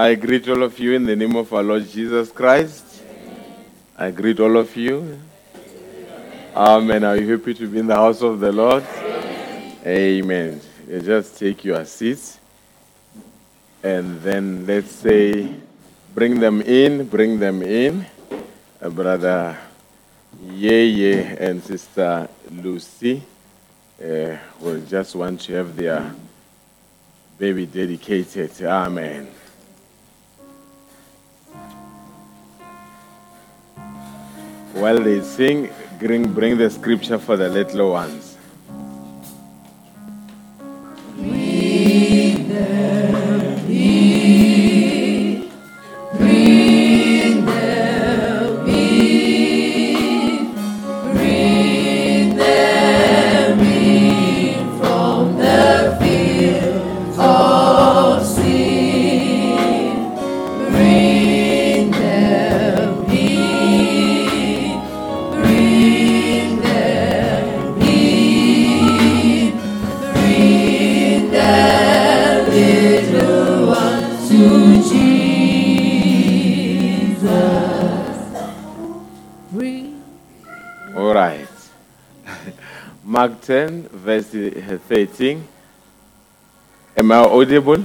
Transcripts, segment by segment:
I greet all of you in the name of our Lord Jesus Christ. I greet all of you. Amen. Are you happy to be in the house of the Lord? Amen. Just take your seats and then let's say, bring them in, bring them in. Brother Yeye and Sister Lucy uh, will just want to have their baby dedicated. Amen. While they sing, bring, the scripture for the little ones. 10, verse 13. Am I audible?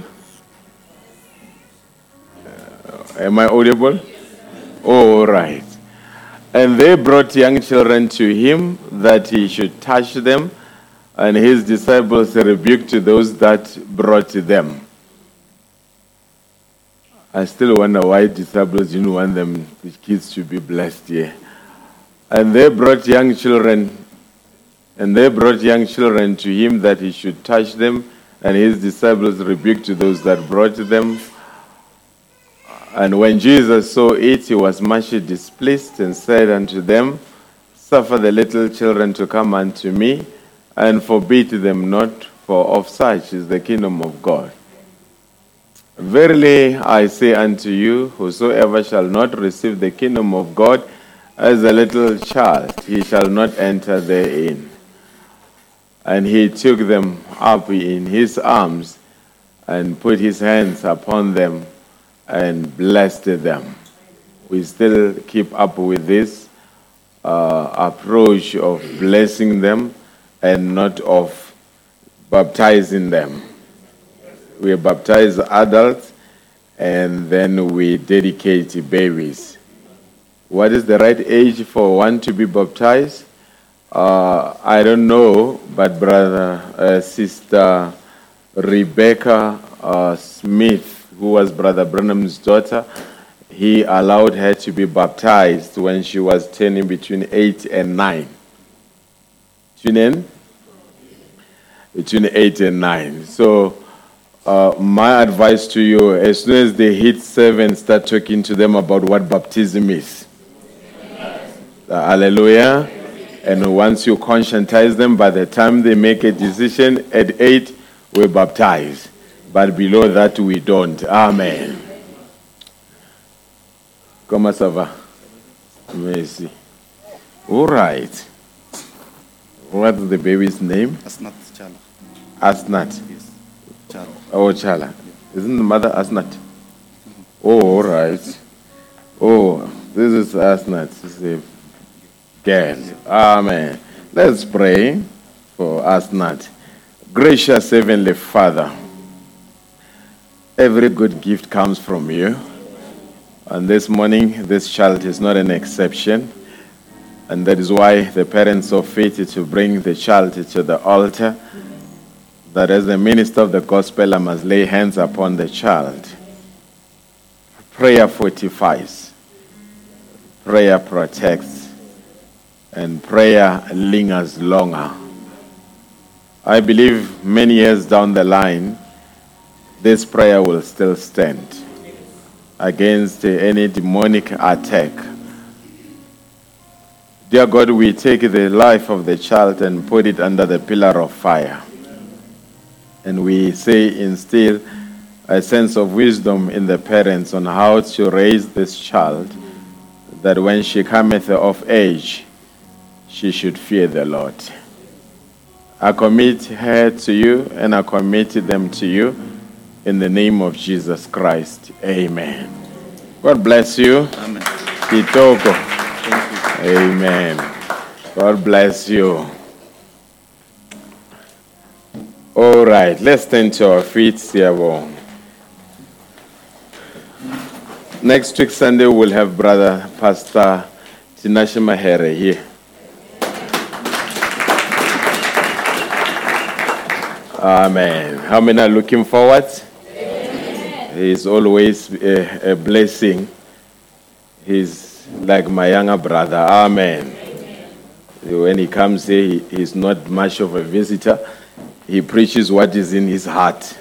Uh, am I audible? All right. And they brought young children to him that he should touch them, and his disciples rebuked those that brought them. I still wonder why disciples didn't want them, the kids to be blessed here. And they brought young children, and they brought young children to him that he should touch them, and his disciples rebuked those that brought them. And when Jesus saw it, he was much displeased and said unto them, Suffer the little children to come unto me, and forbid them not, for of such is the kingdom of God. Verily I say unto you, whosoever shall not receive the kingdom of God as a little child, he shall not enter therein. And he took them up in his arms and put his hands upon them and blessed them. We still keep up with this uh, approach of blessing them and not of baptizing them. We baptize adults and then we dedicate babies. What is the right age for one to be baptized? Uh, I don't know, but brother, uh, sister Rebecca uh, Smith, who was brother Branham's daughter, he allowed her to be baptized when she was turning between eight and nine. Tune in? Between eight and nine. So, uh, my advice to you as soon as they hit seven, start talking to them about what baptism is. Hallelujah. And once you conscientize them, by the time they make a decision at eight, we baptize. But below that, we don't. Amen. Comment ça va? Merci. All right. What's the baby's name? Asnat Chala. Asnat. Yes. Chala. Oh, Chala. Isn't the mother Asnat? Mm-hmm. Oh, all right. Oh, this is Asnat. Is a girl. Amen. Let's pray for Asnat. Gracious Heavenly Father, every good gift comes from you. And this morning, this child is not an exception. And that is why the parents saw fit to bring the child to the altar. That as the minister of the gospel, I must lay hands upon the child. Prayer fortifies, prayer protects, and prayer lingers longer. I believe many years down the line, this prayer will still stand against any demonic attack. Dear God, we take the life of the child and put it under the pillar of fire. And we say, instill a sense of wisdom in the parents on how to raise this child, that when she cometh of age, she should fear the Lord. I commit her to you and I commit them to you in the name of Jesus Christ. Amen. God bless you. Amen. Kitoko. Amen. God bless you. All right, let's turn to our feet, Siabo. Next week, Sunday, we'll have Brother Pastor Tinashe Mahere here. Amen. How many are looking forward? He's always a, a blessing. He's like my younger brother. Amen. When he comes here, he, he's not much of a visitor. He preaches what is in his heart.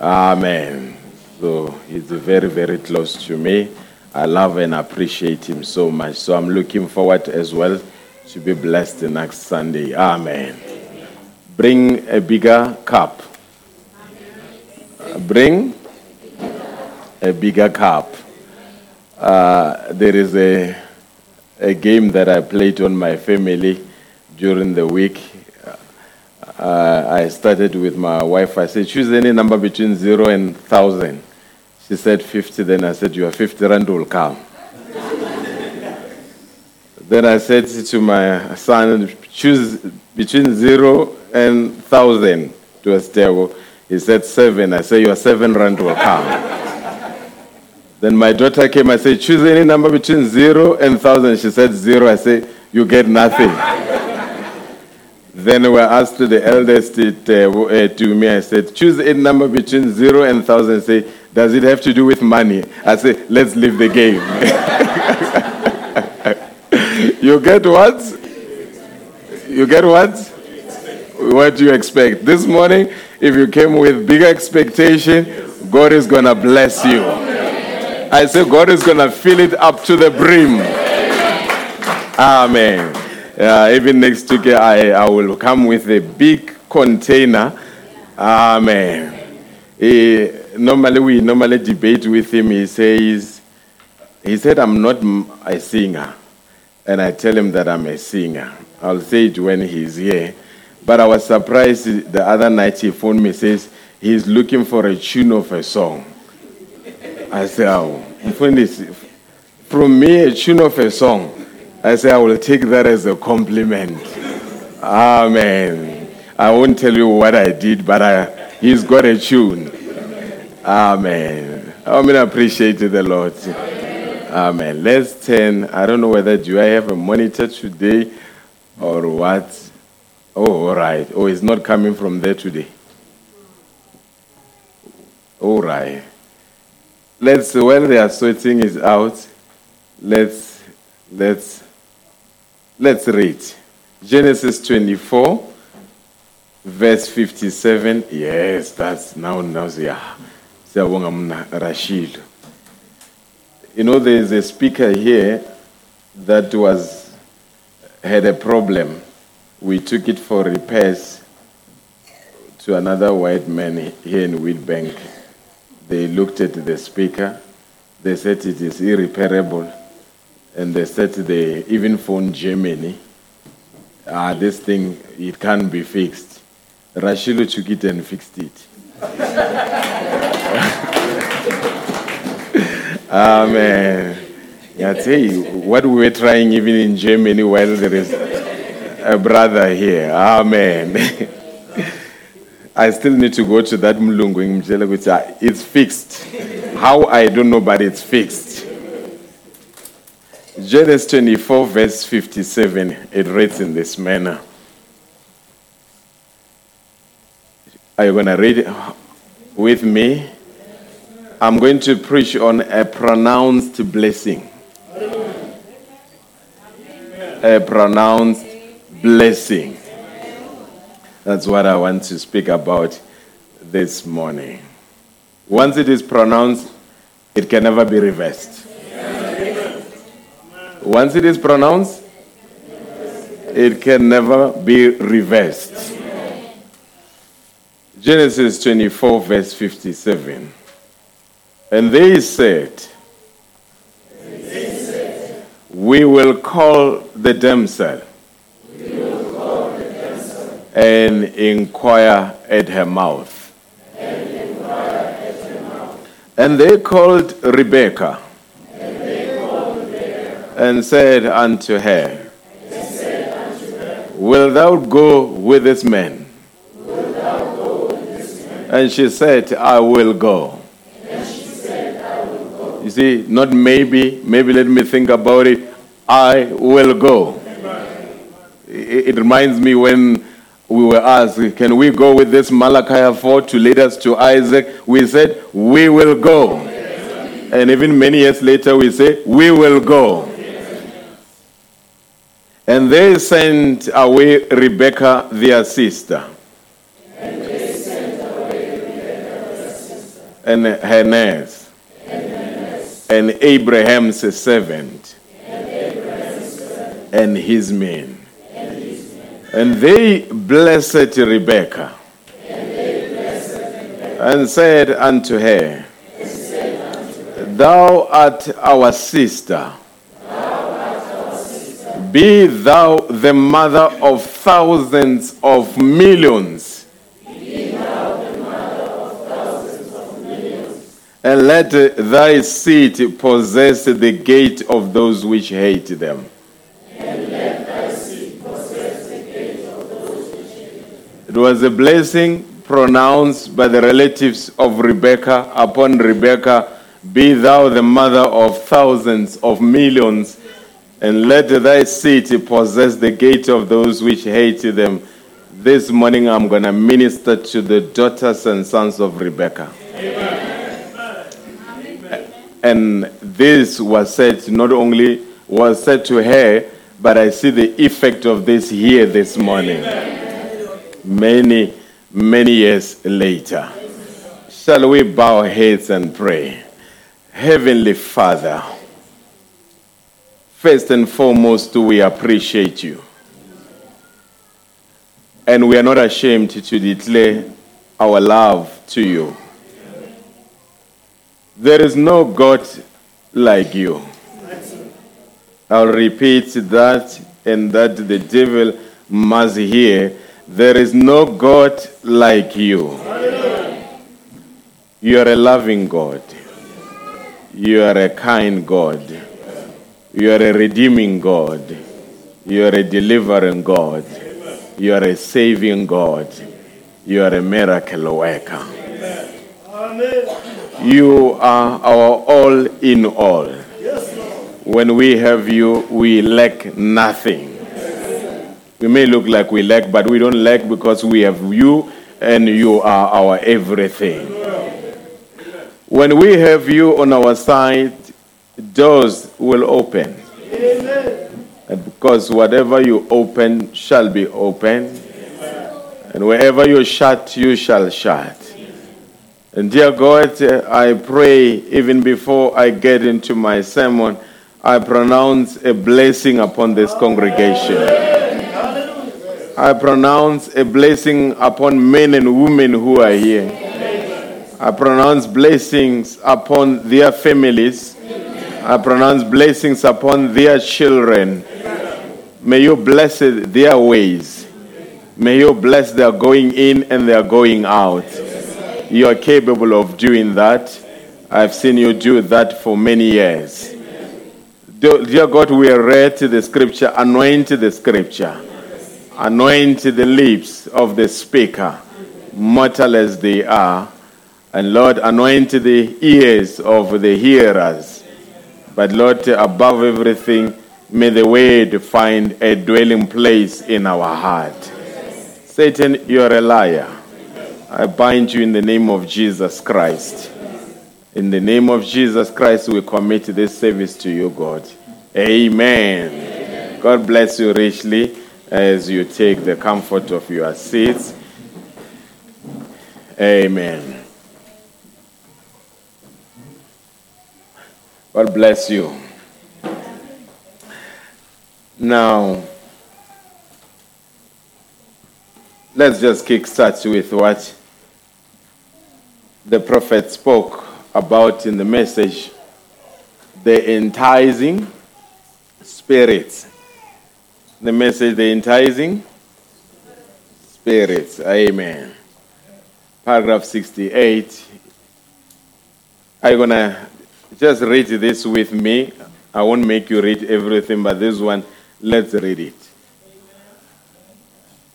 Amen. So he's very, very close to me. I love and appreciate him so much. So I'm looking forward as well to be blessed next Sunday. Amen. Bring a bigger cup. Uh, Bring a bigger cup. Uh, there is a, a game that I played on my family during the week. Uh, I started with my wife. I said, choose any number between zero and thousand. She said 50. Then I said, Your 50 rand will come. then I said to my son, Choose between zero and thousand to a stable. He said seven. I said, Your seven rand will come. then my daughter came. I said, Choose any number between zero and thousand. She said zero. I said, You get nothing. Then we asked to the eldest uh, to me, I said, choose a number between zero and thousand. Say, does it have to do with money? I said, let's leave the game. you get what? You get what? What do you expect? This morning, if you came with big expectation, God is going to bless you. I say, God is going to fill it up to the brim. Amen. Uh, even next week, I, I will come with a big container. Amen. Normally, we normally debate with him. He says, he said, I'm not a singer. And I tell him that I'm a singer. I'll say it when he's here. But I was surprised the other night he phoned me, says, he's looking for a tune of a song. I said, oh, from me, a tune of a song. I say, I will take that as a compliment. Amen. I won't tell you what I did, but I, he's got a tune. Amen. I mean, I appreciate the Lord. Amen. Let's turn. I don't know whether do I have a monitor today or what. Oh, all right. Oh, it's not coming from there today. All right. Let's while they are sorting it out, let's let's let's read. Genesis 24, verse 57. Yes, that's now now yeah. Rashid. You know, there is a speaker here that was had a problem. We took it for repairs to another white man here in Witbank. They looked at the speaker. They said it is irreparable. And they said they even phoned Germany. Ah, this thing, it can't be fixed. Rashilo took it and fixed it. Amen. I tell you, what we were trying even in Germany while there is a brother here. Amen. I still need to go to that Mlungu in Mjela, which uh, it's fixed. How I don't know, but it's fixed. Genesis 24, verse 57, it reads in this manner. Are you going to read it with me? I'm going to preach on a pronounced blessing. A pronounced blessing. That's what I want to speak about this morning. Once it is pronounced, it can never be reversed. Once it is pronounced, it can never be reversed. Genesis 24, verse 57. And they said, We will call the damsel and inquire at her mouth. And they called Rebekah and said unto her, Will thou go with this man? And she said, I will go. You see, not maybe, maybe let me think about it. I will go. It, reminds me when we were asked, Can we go with this Malachi 4 to lead us to Isaac? We said, We will go. And even many years later, we say, We will go. And they sent away Rebekah, their sister. And her nurse. And Abraham's servant. And his men. And they blessed Rebekah. And said unto her, Thou art our sister. Be thou the mother of thousands of millions. and let thy seed possess the gate of those which hate them. It was a blessing pronounced by the relatives of Rebekah upon Rebekah Be thou the mother of thousands of millions, and let thy city possess the gate of those which hate them. This morning I'm going to minister to the daughters and sons of Rebekah. And this was said not only was said to her, but I see the effect of this here this morning. Many, many years later. Shall we bow heads and pray? Heavenly Father, first and foremost, we appreciate you. And we are not ashamed to declare our love to you. There is no God like you. I'll repeat that and that the devil must hear. There is no God like you. You are a loving God. You are a kind God. You are a redeeming God. You are a delivering God. You are a saving God. You are a miracle worker. You are our all in all. When we have you, we lack nothing. We may look like we lack, but we don't lack because we have you and you are our everything. When we have you on our side, doors will open. And because whatever you open shall be open, and wherever you shut, you shall shut. And dear God, I pray even before I get into my sermon, I pronounce a blessing upon this congregation. I pronounce a blessing upon men and women who are here. I pronounce blessings upon their families. I pronounce blessings upon their children. May you bless their ways. May you bless their going in and their going out. You are capable of doing that. I've seen you do that for many years. Dear God, we read the scripture, anoint the scripture, anoint the lips of the speaker, mortal as they are, and Lord, anoint the ears of the hearers. But Lord, above everything, may the word find a dwelling place in our heart. Satan, you're a liar. I bind you in the name of Jesus Christ. In the name of Jesus Christ, we commit this service to you, God. Amen. Amen. God bless you richly as you take the comfort of your seats. Amen. God bless you. Now, let's just kick start with what the prophet spoke about in the message the enticing spirits. The message, the enticing spirits. Amen. Paragraph 68. I'm going to just read this with me. I won't make you read everything, but this one, let's read it.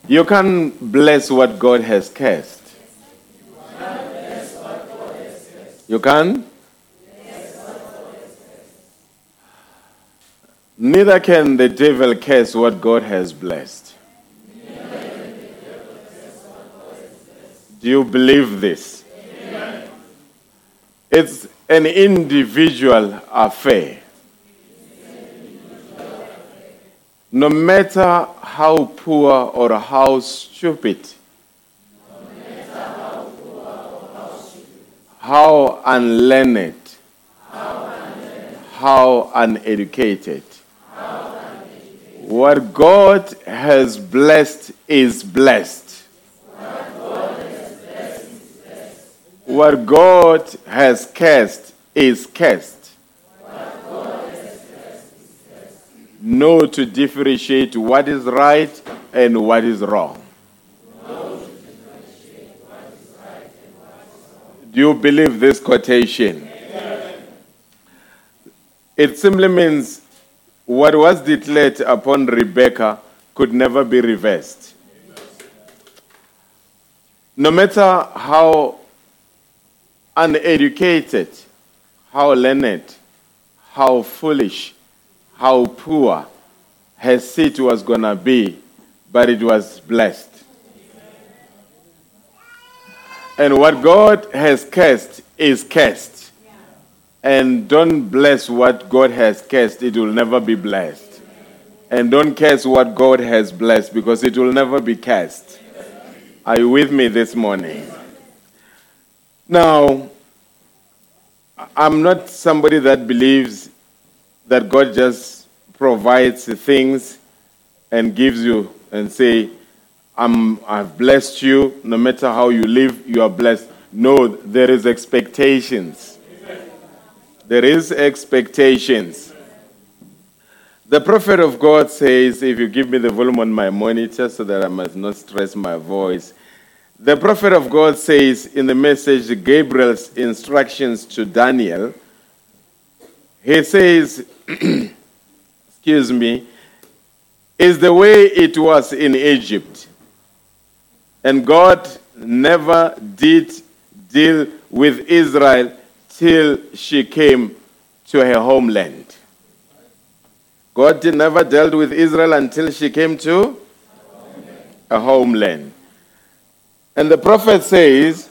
You can bless what God has cursed. You can? Neither can the devil curse what God has blessed. Do you believe this? It's an individual affair. No matter how poor or how stupid, how unlearned, how uneducated. What God has blessed is blessed. What God has cursed is cursed. Know to differentiate what is right and what is wrong. Do you believe this quotation? It simply means what was declared upon Rebecca could never be reversed. No matter how uneducated, how learned, how foolish, how poor her seat was going to be, but it was blessed. And what God has cursed is cursed. And don't bless what God has cursed, it will never be blessed. And don't curse what God has blessed because it will never be cursed. Are you with me this morning? Now, I'm not somebody that believes that God just provides things and gives you and say, I'm, I've blessed you. No matter how you live, you are blessed. No, there is expectations. There is expectations. The prophet of God says, if you give me the volume on my monitor so that I must not stress my voice. The prophet of God says in the message, Gabriel's instructions to Daniel, he says, excuse me, is the way it was in Egypt. And God never did deal with Israel till she came to her homeland. God never dealt with Israel until she came to a homeland. And the prophet says,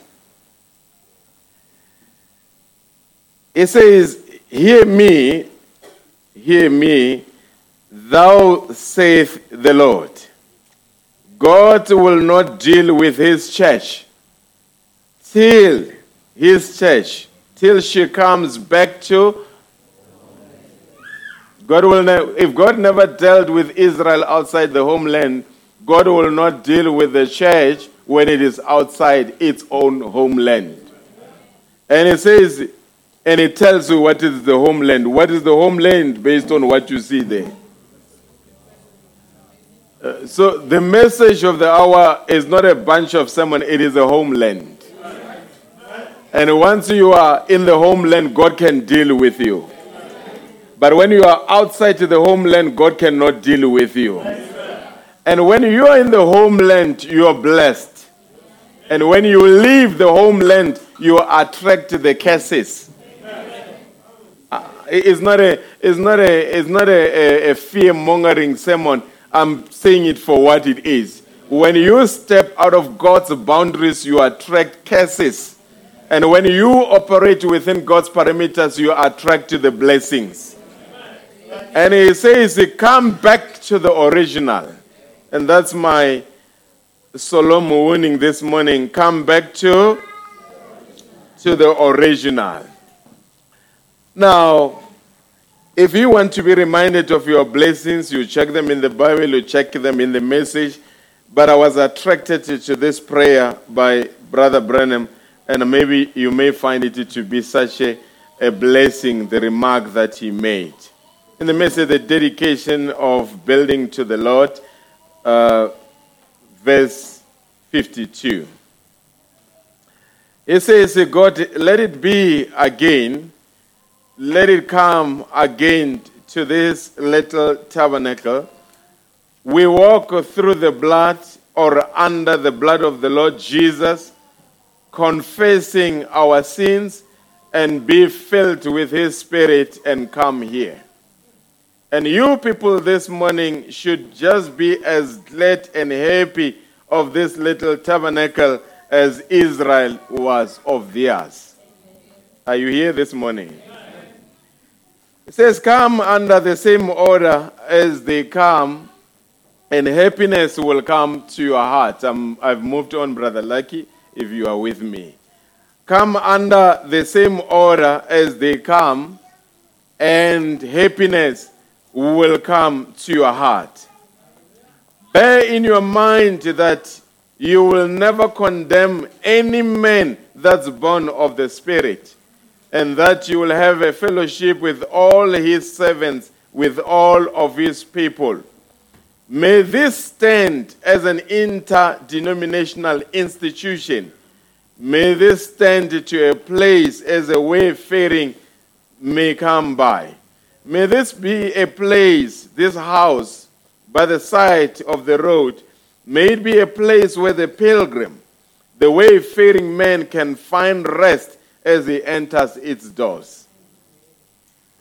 he says, Hear me, hear me, thou saith the Lord. God will not deal with his church till his church, till she comes back to God will ne- if God never dealt with Israel outside the homeland, God will not deal with the church when it is outside its own homeland. And it says, and it tells you what is the homeland. What is the homeland based on what you see there? Uh, so the message of the hour is not a bunch of sermon, it is a homeland. And once you are in the homeland, God can deal with you. But when you are outside the homeland, God cannot deal with you. And when you are in the homeland, you are blessed. And when you leave the homeland, you attract the curses. Uh, It's not a, it's not a, it's not a, a, a fear mongering sermon. I'm saying it for what it is. When you step out of God's boundaries, you attract curses. And when you operate within God's parameters, you attract the blessings. And he says, Come back to the original. And that's my Solomon warning this morning. Come back to, to the original. Now, if you want to be reminded of your blessings, you check them in the Bible, you check them in the message. But I was attracted to, to this prayer by Brother Branham, and maybe you may find it to be such a, a blessing, the remark that he made. In the message, the dedication of building to the Lord, uh, verse 52. It says, God, let it be again, let it come again to this little tabernacle. We walk through the blood or under the blood of the Lord Jesus, confessing our sins and be filled with His Spirit and come here. And you people this morning should just be as glad and happy of this little tabernacle as Israel was of theirs. Are you here this morning? It says, Come under the same order as they come, and happiness will come to your heart. i I've moved on, Brother Lucky, if you are with me. Come under the same order as they come, and happiness will come to your heart. Bear in your mind that you will never condemn any man that's born of the Spirit, and that you will have a fellowship with all his servants, with all of his people. May this stand as an interdenominational institution May this stand to a place as a wayfaring may come by. May this be a place, this house, by the side of the road, may it be a place where the pilgrim, the wayfaring man, can find rest as he enters its doors.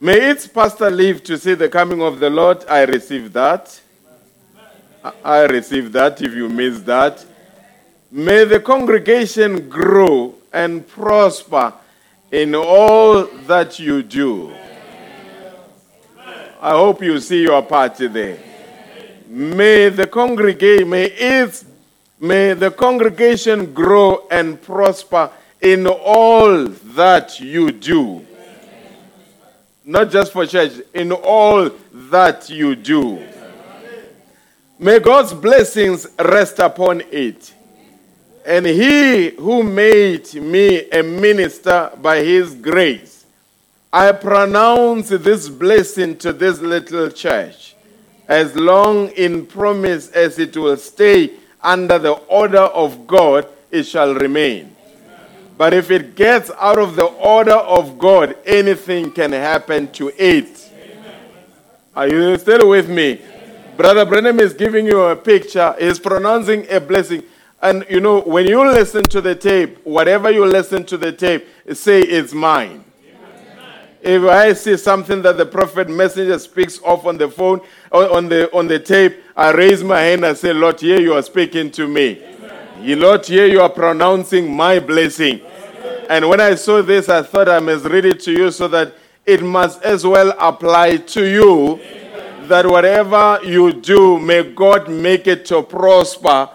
May its pastor live to see the coming of the Lord. I receive that. I- receive that if you miss that. May the congregation grow and prosper in all that you do. I hope you see your part there. May the congregation, may its, may the congregation grow and prosper in all that you do. Not just for church, in all that you do. May God's blessings rest upon it. And he who made me a minister by his grace, I pronounce this blessing to this little church, as long in promise as it will stay under the order of God, it shall remain. But if it gets out of the order of God, anything can happen to it. Are you still with me? Brother Branham is giving you a picture, he's pronouncing a blessing. And you know, when you listen to the tape, whatever you listen to the tape, say it's mine. If I see something that the prophet messenger speaks off on the phone, on the on the tape, I raise my hand and say, Lord, here you are speaking to me. You Lord, here you are pronouncing my blessing. And when I saw this, I thought I must read it to you so that it must as well apply to you. That whatever you do, may God make it to prosper.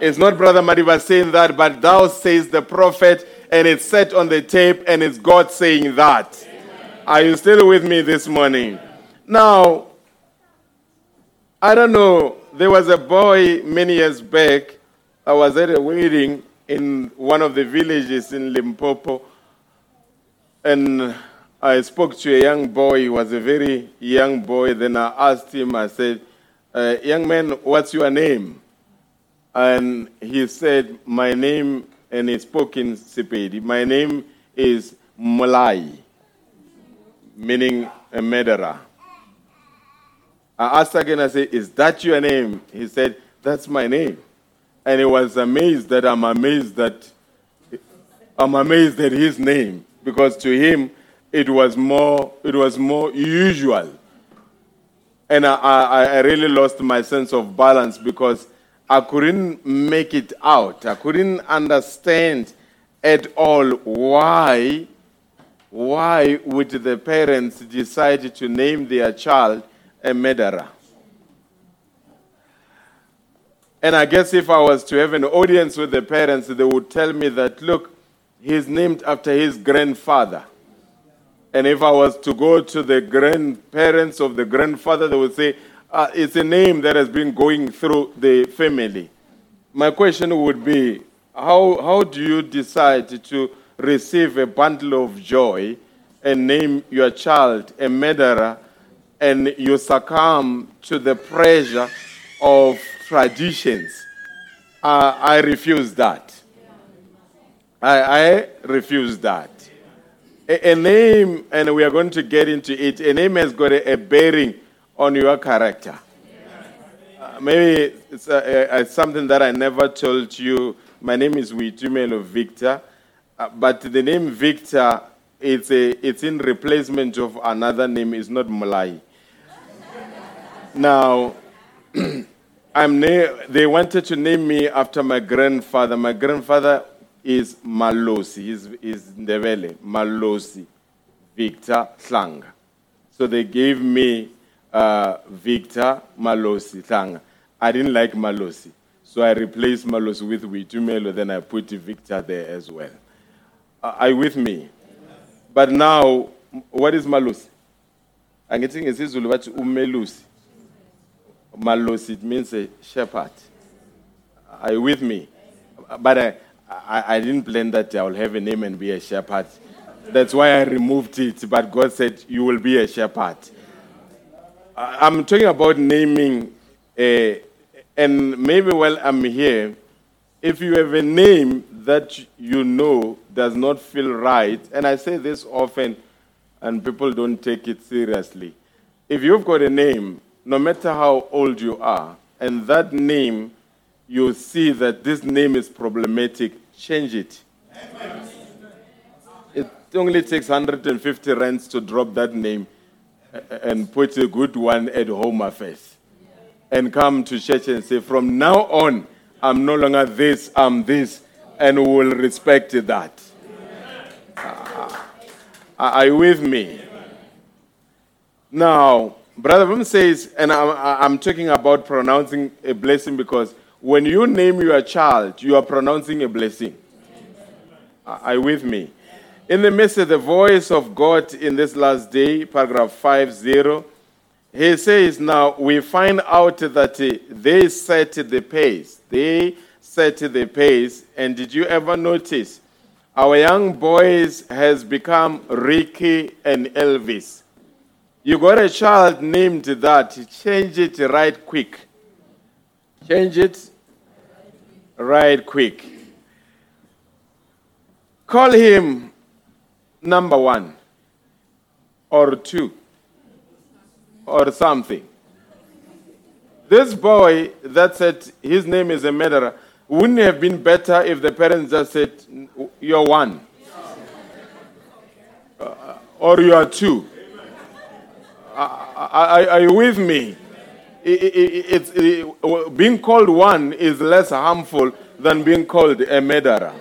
It's not Brother Madiba saying that, but thou says the prophet, and it's set on the tape, and it's God saying that. Are you still with me this morning? Now, I don't know. There was a boy many years back. I was at a wedding in one of the villages in Limpopo, and I spoke to a young boy. He was a very young boy. Then I asked him, I said, uh, Young man, what's your name? And he said, My name, and he spoke in Sepedi, my name is Mulai, meaning a murderer. I asked again, I said, Is that your name? He said, That's my name. And he was amazed that I'm amazed that I'm amazed at his name because to him it was more it was more usual. And I, I, I really lost my sense of balance because I couldn't make it out. I couldn't understand at all why why would the parents decide to name their child a murderer? And I guess if I was to have an audience with the parents, they would tell me that, look, he's named after his grandfather. And if I was to go to the grandparents of the grandfather, they would say, uh, it's a name that has been going through the family. My question would be how, how do you decide to receive a bundle of joy and name your child a murderer and you succumb to the pressure of traditions? Uh, I refuse that. I, I refuse that. A, name, and we are going to get into it, a name has got a, a bearing on your character. Uh, maybe it's a, a, something that I never told you. My name is Witumelo Victor, uh, but the name Victor it's a, it's in replacement of another name. It's not Mulai. now, I'm na- they wanted to name me after my grandfather. My grandfather is Malosi. He's, he's Ndebele, Malosi, Victor Slanga. So they gave me uh, Victor Malosi Slanga. I didn't like Malosi. So I replaced Malosi with Witumelo, then I put Victor there as well. Uh, are you with me? But now, what is Malosi? Angithi ngesizulu bathi umelusi. Malosi, it means a shepherd. Are you with me? But I, I, I didn't plan that I will have a name and be a shepherd. That's why I removed it. But God said, You will be a shepherd. I- I'm talking about naming, uh, and maybe while I'm here, if you have a name that you know does not feel right, and I say this often and people don't take it seriously. If you've got a name, no matter how old you are, and that name, you see that this name is problematic, change it. It only takes 150 rands to drop that name and put a good one at home affairs. And come to church and say, from now on, I'm no longer this, I'm this, and we will respect that. Uh, are you with me? Now, Brother Bim says, and I'm, I'm talking about pronouncing a blessing because when you name your child, you are pronouncing a blessing. Are you with me? In the message, the voice of God in this last day, paragraph 50, he says, Now we find out that uh, they set the pace. They set the pace. And did you ever notice? Our young boys has become Ricky and Elvis. You got a child named that, change it right quick. Change it right quick. Call him number one or two or something. This boy that said his name is a murderer wouldn't have been better if the parents just said, You're one. Uh, or you are two. Are, are you with me? It, it, being called one is less harmful than being called a murderer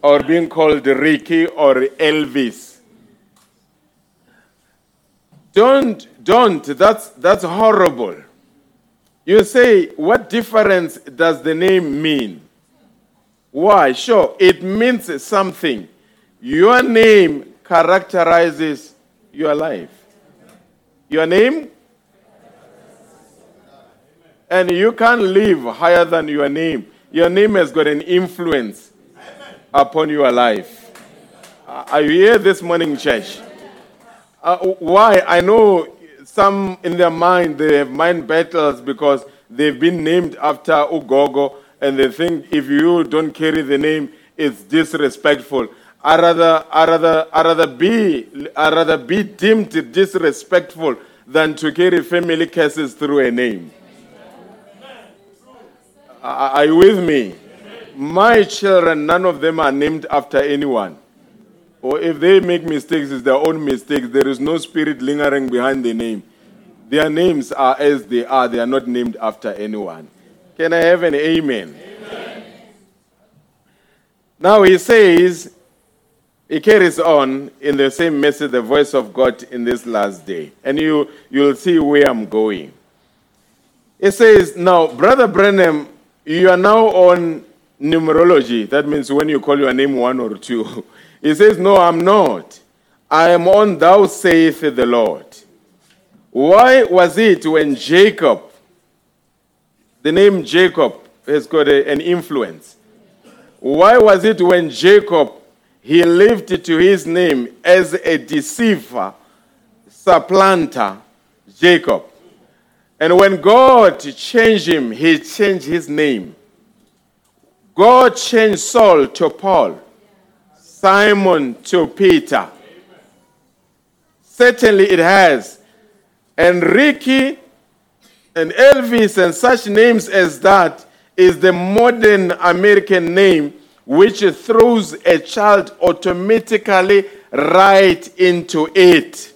or being called Ricky or Elvis. Don't, don't. That's, that's horrible. You say, what difference does the name mean? Why? Sure, it means something. Your name characterizes your life. Your name? And you can't live higher than your name. Your name has got an influence upon your life. Are you here this morning, church? Uh, why? I know some in their mind they have mind battles because they've been named after Ugogo and they think if you don't carry the name, it's disrespectful. I rather, I rather, I rather be, I rather be deemed disrespectful than to carry family curses through a name. Are you with me? My children, none of them are named after anyone. Or if they make mistakes, it's their own mistakes. There is no spirit lingering behind the name. Their names are as they are, they are not named after anyone. Can I have an amen? amen. Now he says, he carries on in the same message, the voice of God in this last day. And you, you'll see where I'm going. It says, Now, Brother Branham, you are now on numerology. That means when you call your name one or two. He says, No, I'm not. I am on thou saith the Lord. Why was it when Jacob, the name Jacob has got a, an influence? Why was it when Jacob he lived to his name as a deceiver, supplanter, Jacob. And when God changed him, he changed his name. God changed Saul to Paul, Simon to Peter. Certainly it has. And Ricky and Elvis and such names as that is the modern American name which throws a child automatically right into it.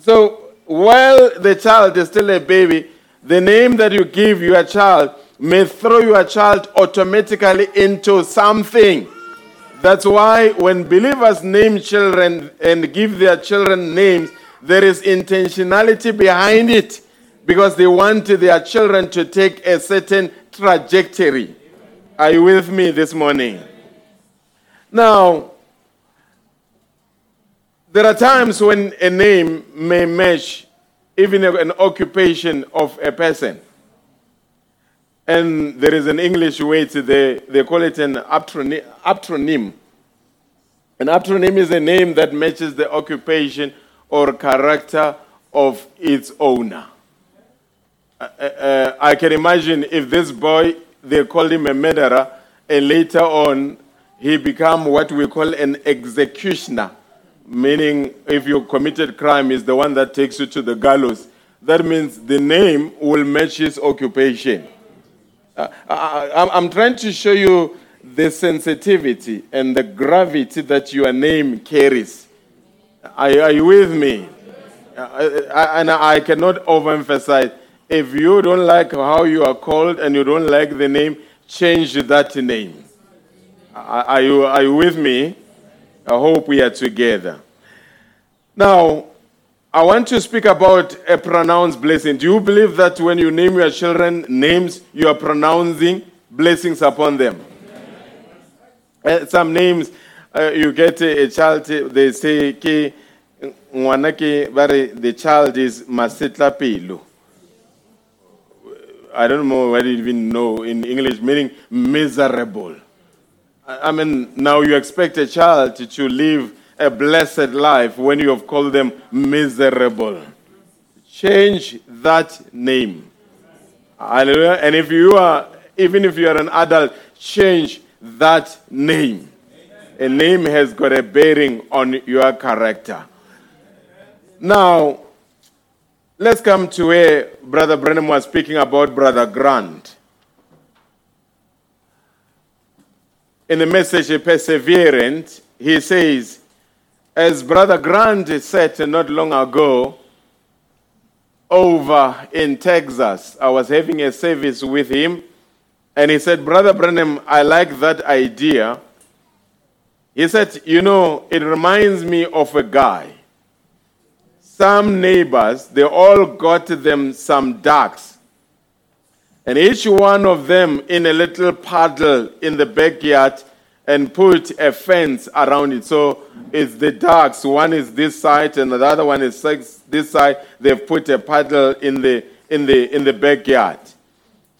So while the child is still a baby, the name that you give your child may throw your child automatically into something. That's why when believers name children and give their children names, there is intentionality behind it because they want their children to take a certain trajectory. Are you with me this morning? Now, there are times when a name may match even an occupation of a person. And there is an English way to they, they call it an aptronym. An aptronym is a name that matches the occupation or character of its owner. Uh, uh, I can imagine if this boy they called him a murderer, and later on, he became what we call an executioner, meaning if you committed crime, is the one that takes you to the gallows. That means the name will match his occupation. Uh, I, I'm trying to show you the sensitivity and the gravity that your name carries. Are, are you with me? Uh, I- and I cannot overemphasize. If you don't like how you are called and you don't like the name, change that name. Are are you, are you with me? I hope we are together. Now, I want to speak about a pronounced blessing. Do you believe that when you name your children names, you are pronouncing blessings upon them? Uh, some names, uh, you get a, a child, they say, ke, ngwana ke, ba the child is Masitla Pelo. I don't know what you even know in English, meaning miserable. I mean, now you expect a child to live a blessed life when you have called them miserable. Change that name. Hallelujah. And if you are, even if you are an adult, change that name. A name has got a bearing on your character. Now, let's come to where Brother Branham was speaking about Brother Grant. In the message Perseverant, he says, as Brother Grant said not long ago, over in Texas, I was having a service with him, and he said, Brother Branham, I like that idea. He said, You know, it reminds me of a guy. Some neighbors, they all got them some ducks. And each one of them in a little puddle in the backyard and put a fence around it. So it's the ducks. One is this side and the other one is this side. They've put a puddle in the, in the, in the backyard.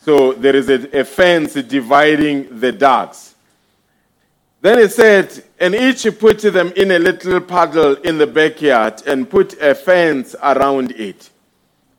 So there is a, a fence dividing the ducks. Then he said, and each put them in a little puddle in the backyard and put a fence around it.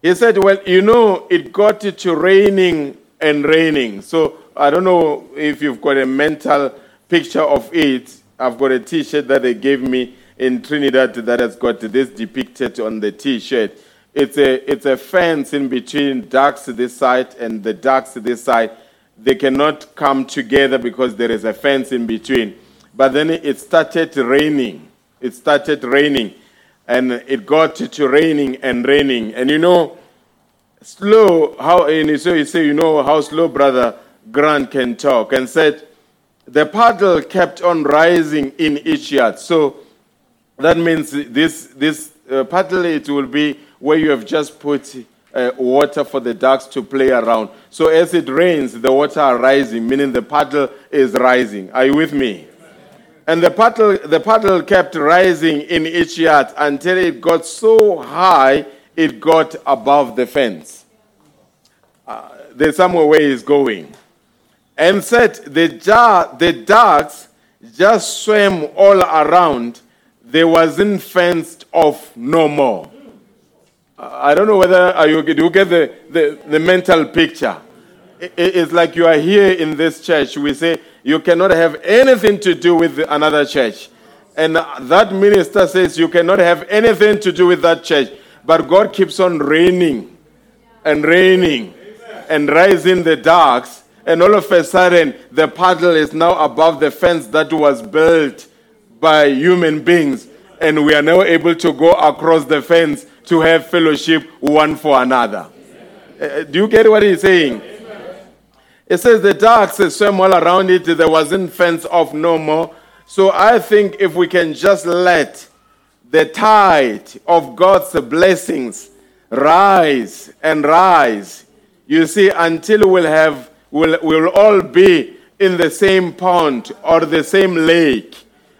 He said, Well, you know, it got to raining and raining. So I don't know if you've got a mental picture of it. I've got a t shirt that they gave me in Trinidad that has got this depicted on the t shirt. It's a, it's a fence in between ducks this side and the ducks this side. They cannot come together because there is a fence in between. But then it started raining. It started raining. And it got to raining and raining. And you know, slow how and so you say you know how slow brother grant can talk and said the puddle kept on rising in each yard so that means this this uh, puddle it will be where you have just put uh, water for the ducks to play around. So as it rains the water are rising meaning the puddle is rising. Are you with me and the puddle, the puddle kept rising in each yard until it got so high it got above the fence. Uh, there's somewhere where he's going. And said the, jar, the ducks just swam all around. They wasn't fenced off no more. Uh, I don't know whether are you, you get the, the, the mental picture. It- it's like you are here in this church. We say you cannot have anything to do with another church. And that minister says you cannot have anything to do with that church. But God keeps on raining and raining and rising the ducks. And all of a sudden, the puddle is now above the fence that was built by human beings. And we are now able to go across the fence to have fellowship one for another. Uh, do you get what he's saying? It says the ducks swam all around it. There wasn't fence off no more. So I think if we can just let the tide of God's blessings rise and rise, you see, until we'll have, we'll, we'll all be in the same pond or the same lake.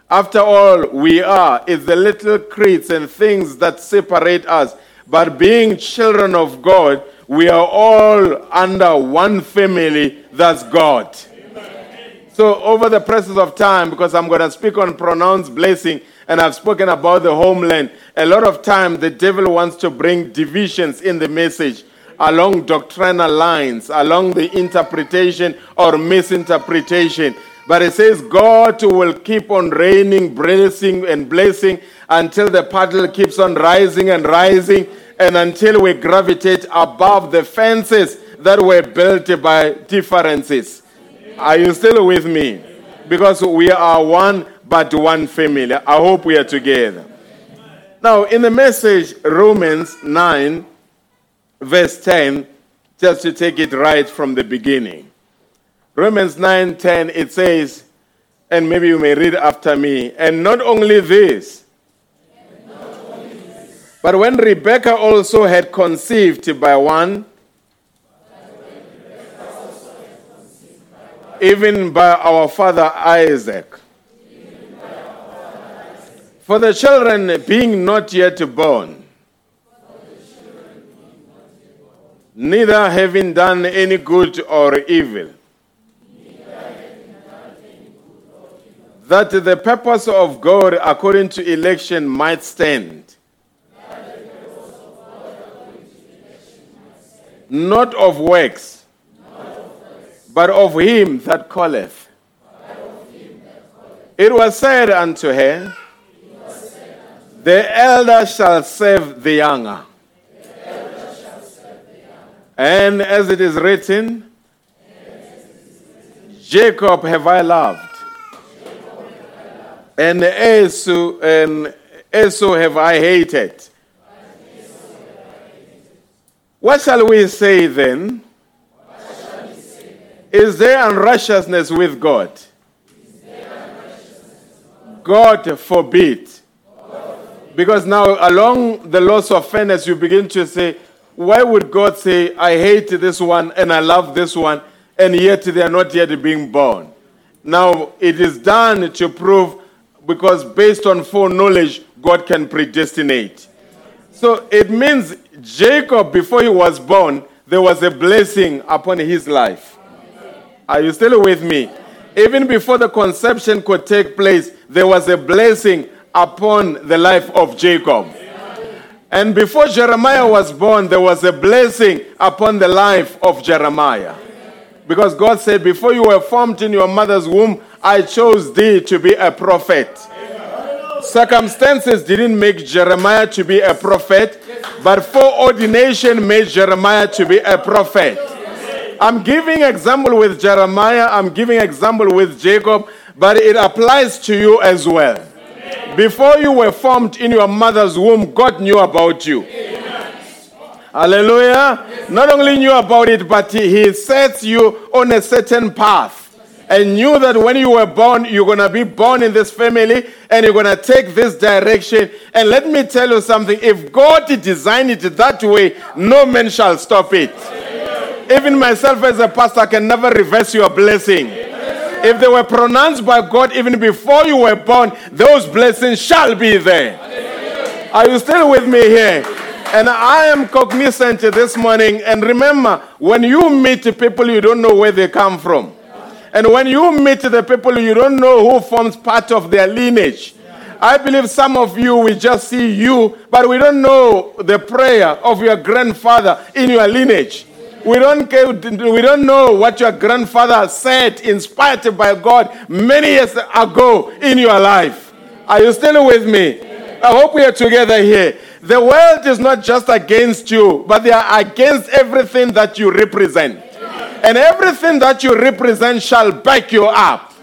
After all, we are. It's the little creeds and things that separate us. But being children of God, we are all under one family, that's God. So, over the process of time, because I'm going to speak on pronounced blessing and I've spoken about the homeland, a lot of time the devil wants to bring divisions in the message. along doctrinal lines, along the interpretation or misinterpretation. But it says God will keep on raining, blessing, and blessing until the paddle keeps on rising and rising, and until we gravitate above the fences that were built by differences. Are you still with me? Because we are one but one family. I hope we are together. Now, in the message, Romans 9, verse 10, just to take it right from the beginning. Romans 9 10, it says, and maybe you may read after me, and not only this, but when Rebekah also had conceived by one, even by our father Isaac, for the children being not yet born, neither having done any good or evil, that the purpose of God according to election might stand. Not of works, but of him that calleth. It was said unto her, The elder shall serve the younger. And as it is written, Jacob have I loved, and Esau and Esau have I hated. What shall we say then? Is there unrighteousness with God? God forbid. Because now, along the laws of fairness, you begin to say, why would God say, I hate this one and I love this one, and yet they are not yet being born? Now, it is done to prove, because based on foreknowledge, God can predestinate. So it means Jacob, before he was born, there was a blessing upon his life. Are you still with me? Even before the conception could take place, there was a blessing upon the life of Jacob. And before Jeremiah was born, there was a blessing upon the life of Jeremiah. Because God said, Before you were formed in your mother's womb, I chose thee to be a prophet. Circumstances didn't make Jeremiah to be a prophet, but foreordination made Jeremiah to be a prophet. I'm giving example with Jeremiah, I'm giving example with Jacob, but it applies to you as well. Before you were formed in your mother's womb, God knew about you. Hallelujah. Not only knew about it, but he, he sets you on a certain path and knew that when you were born, you're going to be born in this family and you're going to take this direction. And let me tell you something if God designed it that way, no man shall stop it. Even myself as a pastor can never reverse your blessing. If they were pronounced by God even before you were born, those blessings shall be there. Are you still with me here? And I am cognizant this morning. And remember, when you meet people, you don't know where they come from. And when you meet the people, you don't know who forms part of their lineage. I believe some of you, we just see you, but we don't know the prayer of your grandfather in your lineage. We don't, we don't know what your grandfather said, inspired by God many years ago in your life. Are you still with me? I hope we are together here. The world is not just against you, but they are against everything that you represent. And everything that you represent shall back you up.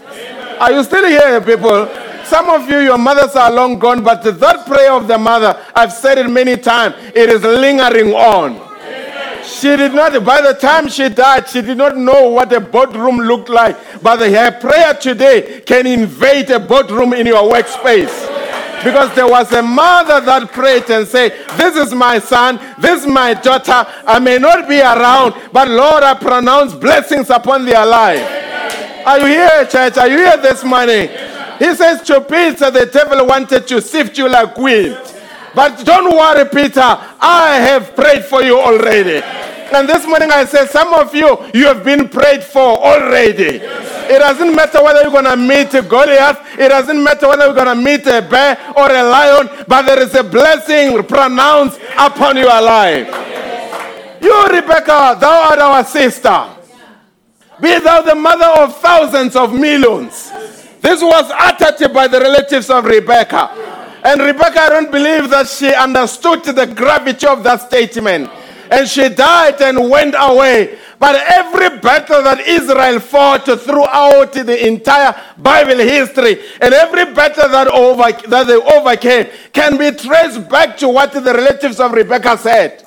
Are you still here, people? Some of you, your mothers are long gone, but that prayer of the mother, I've said it many times, it is lingering on. She did not, by the time she died, she did not know what a boardroom looked like. But her prayer today can invade a boardroom in your workspace. Because there was a mother that prayed and said, This is my son, this is my daughter. I may not be around, but Lord, I pronounce blessings upon their life. Are you here, church? Are you here this morning? He says to Peter, the devil wanted to sift you like wheat. But don't worry, Peter, I have prayed for you already. And this morning I say, some of you, you have been prayed for already. It doesn't matter whether you're going to meet Goliath. It doesn't matter whether you're going to meet a bear or a lion, but there is a blessing pronounced upon your life. You, Rebecca, thou art our sister. Be thou the mother of thousands of millions. This was uttered by the relatives of Rebecca. And Rebecca, I don't believe that she understood the gravity of that statement. And she died and went away. But every battle that Israel fought throughout the entire Bible history and every battle that, over, that they overcame can be traced back to what the relatives of Rebecca said.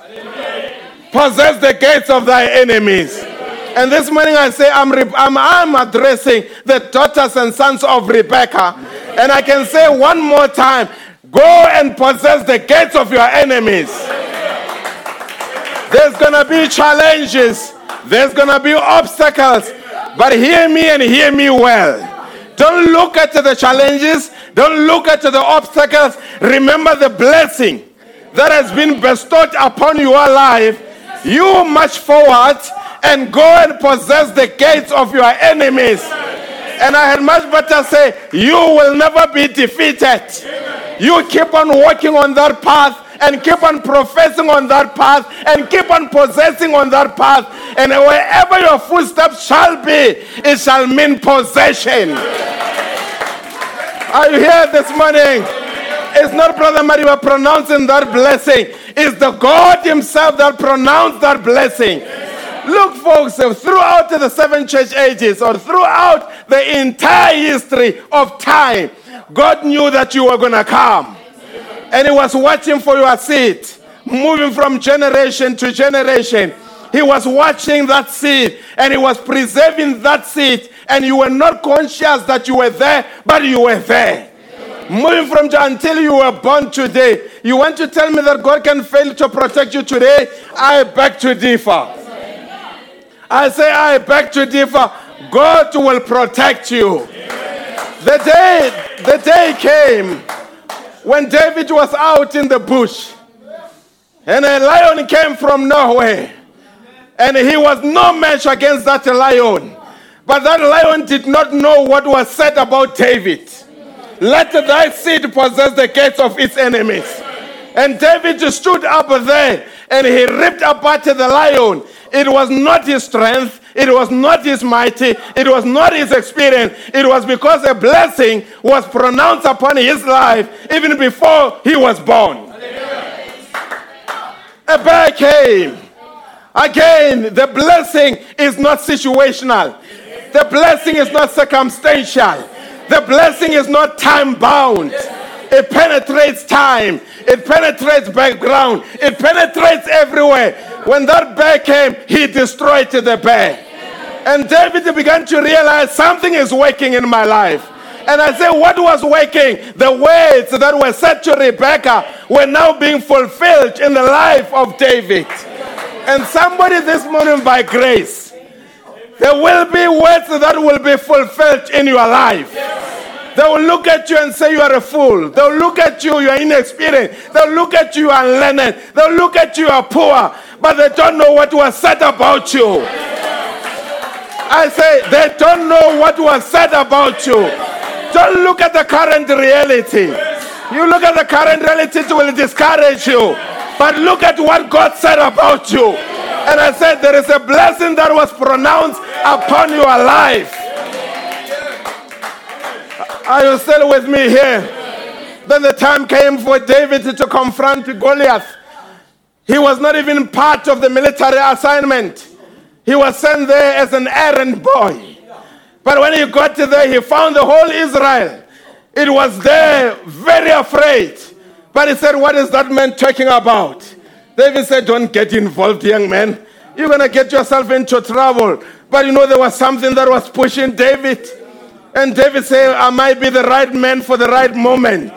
Possess the gates of thy enemies. And this morning I say, I'm, I'm, I'm addressing the daughters and sons of Rebecca. And I can say one more time go and possess the gates of your enemies. There's going to be challenges, there's going to be obstacles. But hear me and hear me well. Don't look at the challenges, don't look at the obstacles. Remember the blessing that has been bestowed upon your life. You march forward and go and possess the gates of your enemies. And I had much better say, You will never be defeated. You keep on walking on that path and keep on professing on that path and keep on possessing on that path. And wherever your footsteps shall be, it shall mean possession. Are you here this morning? It's not Brother Mario pronouncing that blessing. It's the God Himself that pronounced that blessing. Look, folks, throughout the seven church ages or throughout the entire history of time, God knew that you were going to come. And He was watching for your seed, moving from generation to generation. He was watching that seed and He was preserving that seed, and you were not conscious that you were there, but you were there. Moving from until you were born today. You want to tell me that God can fail to protect you today? I beg to differ. I say, I beg to differ. God will protect you. The day, the day came when David was out in the bush and a lion came from nowhere and he was no match against that lion. But that lion did not know what was said about David. Let thy seed possess the gates of its enemies. And David stood up there and he ripped apart the lion it was not his strength. It was not his mighty. It was not his experience. It was because a blessing was pronounced upon his life even before he was born. A bear came. Again, the blessing is not situational. The blessing is not circumstantial. The blessing is not time bound. It penetrates time. It penetrates background. It penetrates everywhere. When that bear came, he destroyed the bear. And David began to realize something is working in my life. And I said, What was working? The words that were said to Rebecca were now being fulfilled in the life of David. And somebody this morning, by grace, there will be words that will be fulfilled in your life. They will look at you and say you are a fool. They'll look at you, you are inexperienced. They'll look at you, you are unlearned. They'll look at you, you are poor, but they don't know what was said about you. I say they don't know what was said about you. Don't look at the current reality. You look at the current reality, it will discourage you. But look at what God said about you. And I said, there is a blessing that was pronounced upon your life. Are you still with me here? Then the time came for David to confront Goliath. He was not even part of the military assignment. He was sent there as an errand boy. But when he got there, he found the whole Israel. It was there, very afraid. But he said, What is that man talking about? David said, Don't get involved, young man. You're going to get yourself into trouble. But you know, there was something that was pushing David. And David said, I might be the right man for the right moment.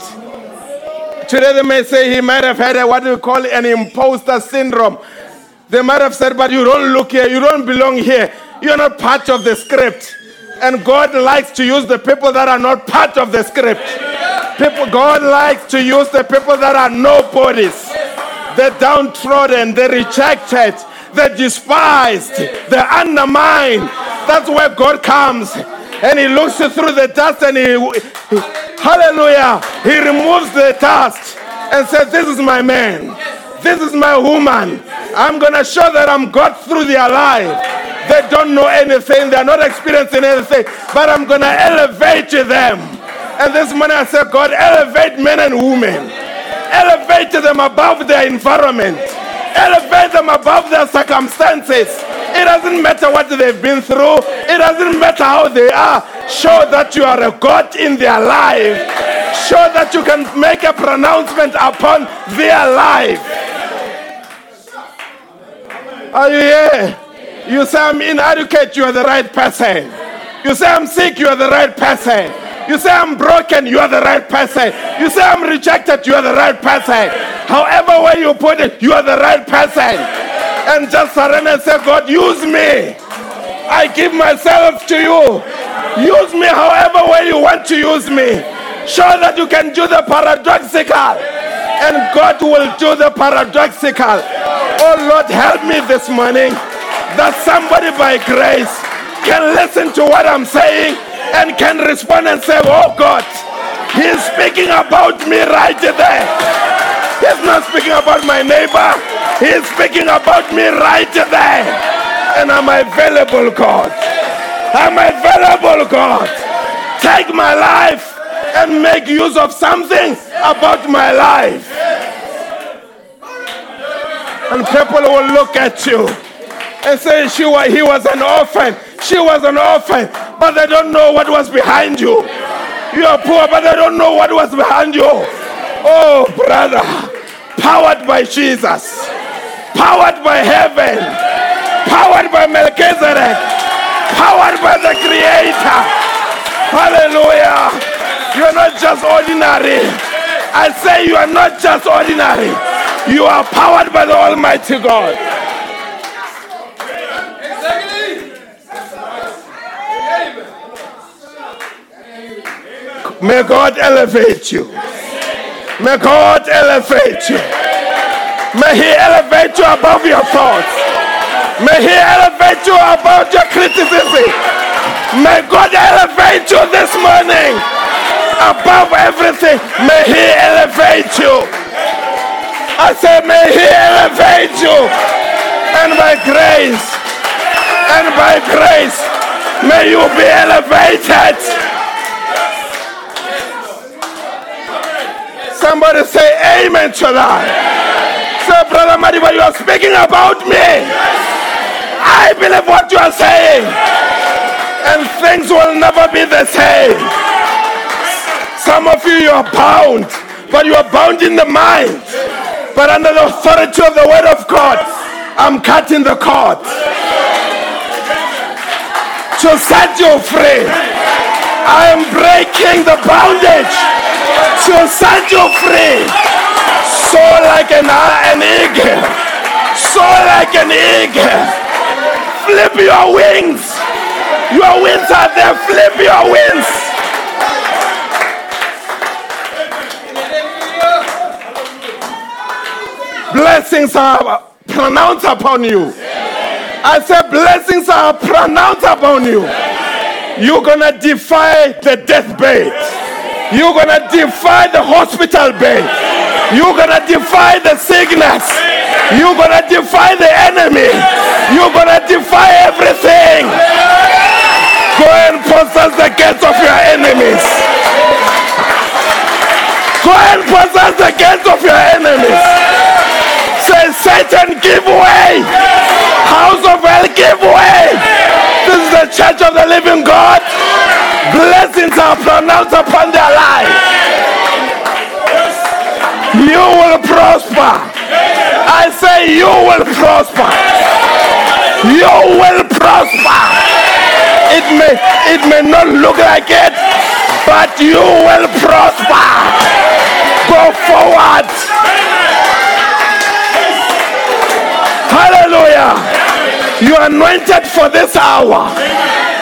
Today they may say he might have had a, what do you call it, an imposter syndrome. They might have said, but you don't look here, you don't belong here. You're not part of the script. And God likes to use the people that are not part of the script. People, God likes to use the people that are nobodies. The downtrodden, the rejected, the despised, the undermined. That's where God comes and he looks through the dust and he, hallelujah, he removes the dust and says, This is my man, this is my woman, I'm going to show that I'm God through their life. They don't know anything, they're not experiencing anything, but I'm going to elevate them. And this morning I said, God, elevate men and women, elevate them above their environment, elevate them above their circumstances. It doesn't matter what they've been through, it doesn't matter how they are. Show that you are a God in their life. Show that you can make a pronouncement upon their life. Are you here? You say I'm inadequate, you are the right person. You say I'm sick, you are the right person. You say I'm broken, you are the right person. You say I'm rejected, you are the right person. However way you put it, you are the right person. And just surrender and say, God, use me. I give myself to you. Use me however way you want to use me. Show that you can do the paradoxical. And God will do the paradoxical. Oh Lord, help me this morning that somebody by grace can listen to what I'm saying and can respond and say, Oh God, He's speaking about me right there. He's not speaking about my neighbor, He's speaking about me right there. And I'm available, God. I'm available, God. Take my life and make use of something about my life. And people will look at you and say she was, he was an orphan. She was an orphan, but they don't know what was behind you. You are poor, but they don't know what was behind you. Oh, brother, powered by Jesus, powered by heaven, powered by Melchizedek, powered by the Creator. Hallelujah. You are not just ordinary. I say you are not just ordinary. You are powered by the Almighty God. May God elevate you. May God elevate you. May He elevate you above your thoughts. May He elevate you above your criticism. May God elevate you this morning above everything. May He elevate you. I say, may He elevate you. And by grace, and by grace, may you be elevated. Somebody say amen to that. Say, Brother Madiba, you are speaking about me. I believe what you are saying. And things will never be the same. Some of you, you are bound, but you are bound in the mind. But under the authority of the word of God, I'm cutting the cord to set you free. I am breaking the bondage to set you free. So like an, an eagle. So like an eagle. Flip your wings. Your wings are there. Flip your wings. Blessings are pronounced upon you. I said blessings are pronounced upon you. You're gonna defy the deathbed. You're gonna defy the hospital bed. You're gonna defy the sickness. You're gonna defy the enemy. You're gonna defy everything. Go and possess the gates of your enemies. Go and possess the gates of your enemies. Say, Satan, give way. House of hell, give way. This is the church of the living God. Blessings are pronounced upon their life. You will prosper. I say, you will prosper. You will prosper. It may it may not look like it, but you will prosper. Go forward. Hallelujah. You are anointed for this hour.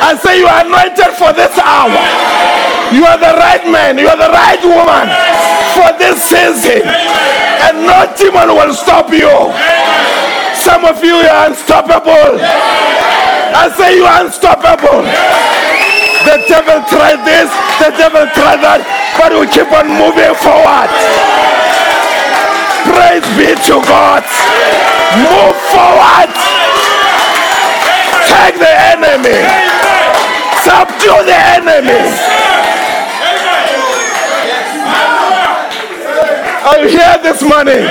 I say you are anointed for this hour. You are the right man. You are the right woman for this season. And no demon will stop you. Some of you are unstoppable. I say you are unstoppable. The devil tried this, the devil tried that, but we keep on moving forward. Praise be to God. Move forward. Take the enemy. Subdue the enemy. Are you here this morning?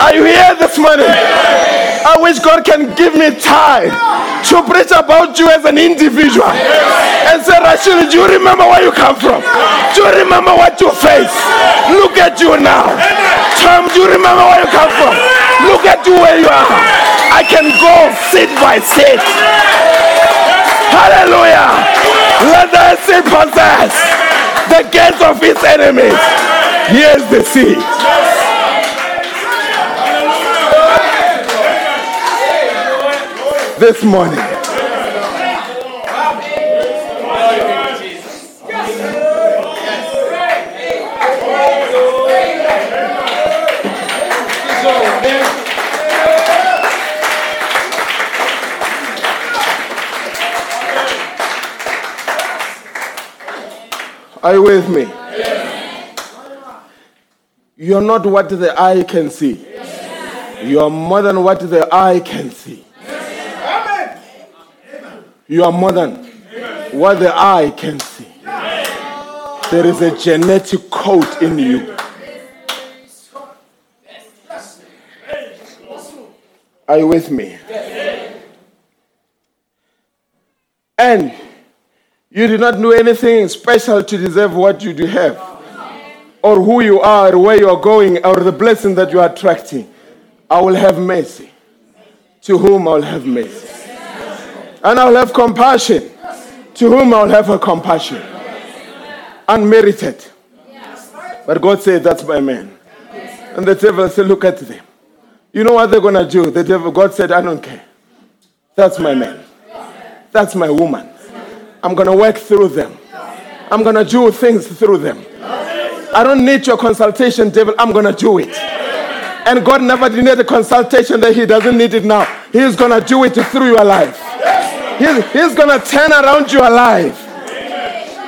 Are you here this morning? I wish God can give me time to preach about you as an individual and say, Rashid, do you remember where you come from? Do you remember what you face? Look at you now. Tom, do you remember where you come from? Look at you where you are. I can go seat by seat. Hallelujah. Let the seat possess the gates of its enemies. Here's the seat. This morning. Are you with me? You're not what the eye can see. You are more than what the eye can see. You are more than what the eye can see. There is a genetic code in you. Are you with me? And you do not do anything special to deserve what you do have, or who you are, or where you are going, or the blessing that you are attracting. I will have mercy. To whom I will have mercy. And I will have compassion. To whom I will have a compassion. Unmerited. But God said, That's my man. And the devil said, Look at them. You know what they're going to do? The devil, God said, I don't care. That's my man. That's my woman. I'm going to work through them. I'm going to do things through them. I don't need your consultation, devil. I'm going to do it. And God never needed a consultation that He doesn't need it now. He's going to do it through your life. He's, he's going to turn around your life.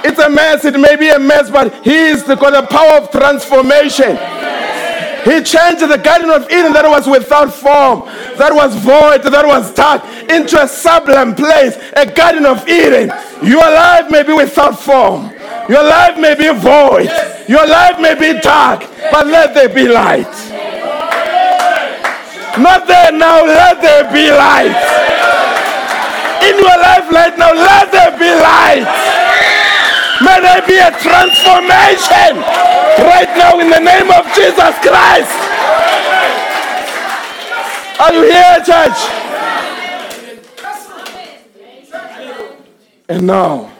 It's a mess. It may be a mess, but He's got the power of transformation. He changed the Garden of Eden that was without form, that was void, that was dark, into a sublime place, a Garden of Eden. Your life may be without form. Your life may be void. Your life may be dark, but let there be light. Not there now, let there be light. In your life right now, let there be light. May there be a transformation right now in the name of Jesus Christ. Are you here, church? And now,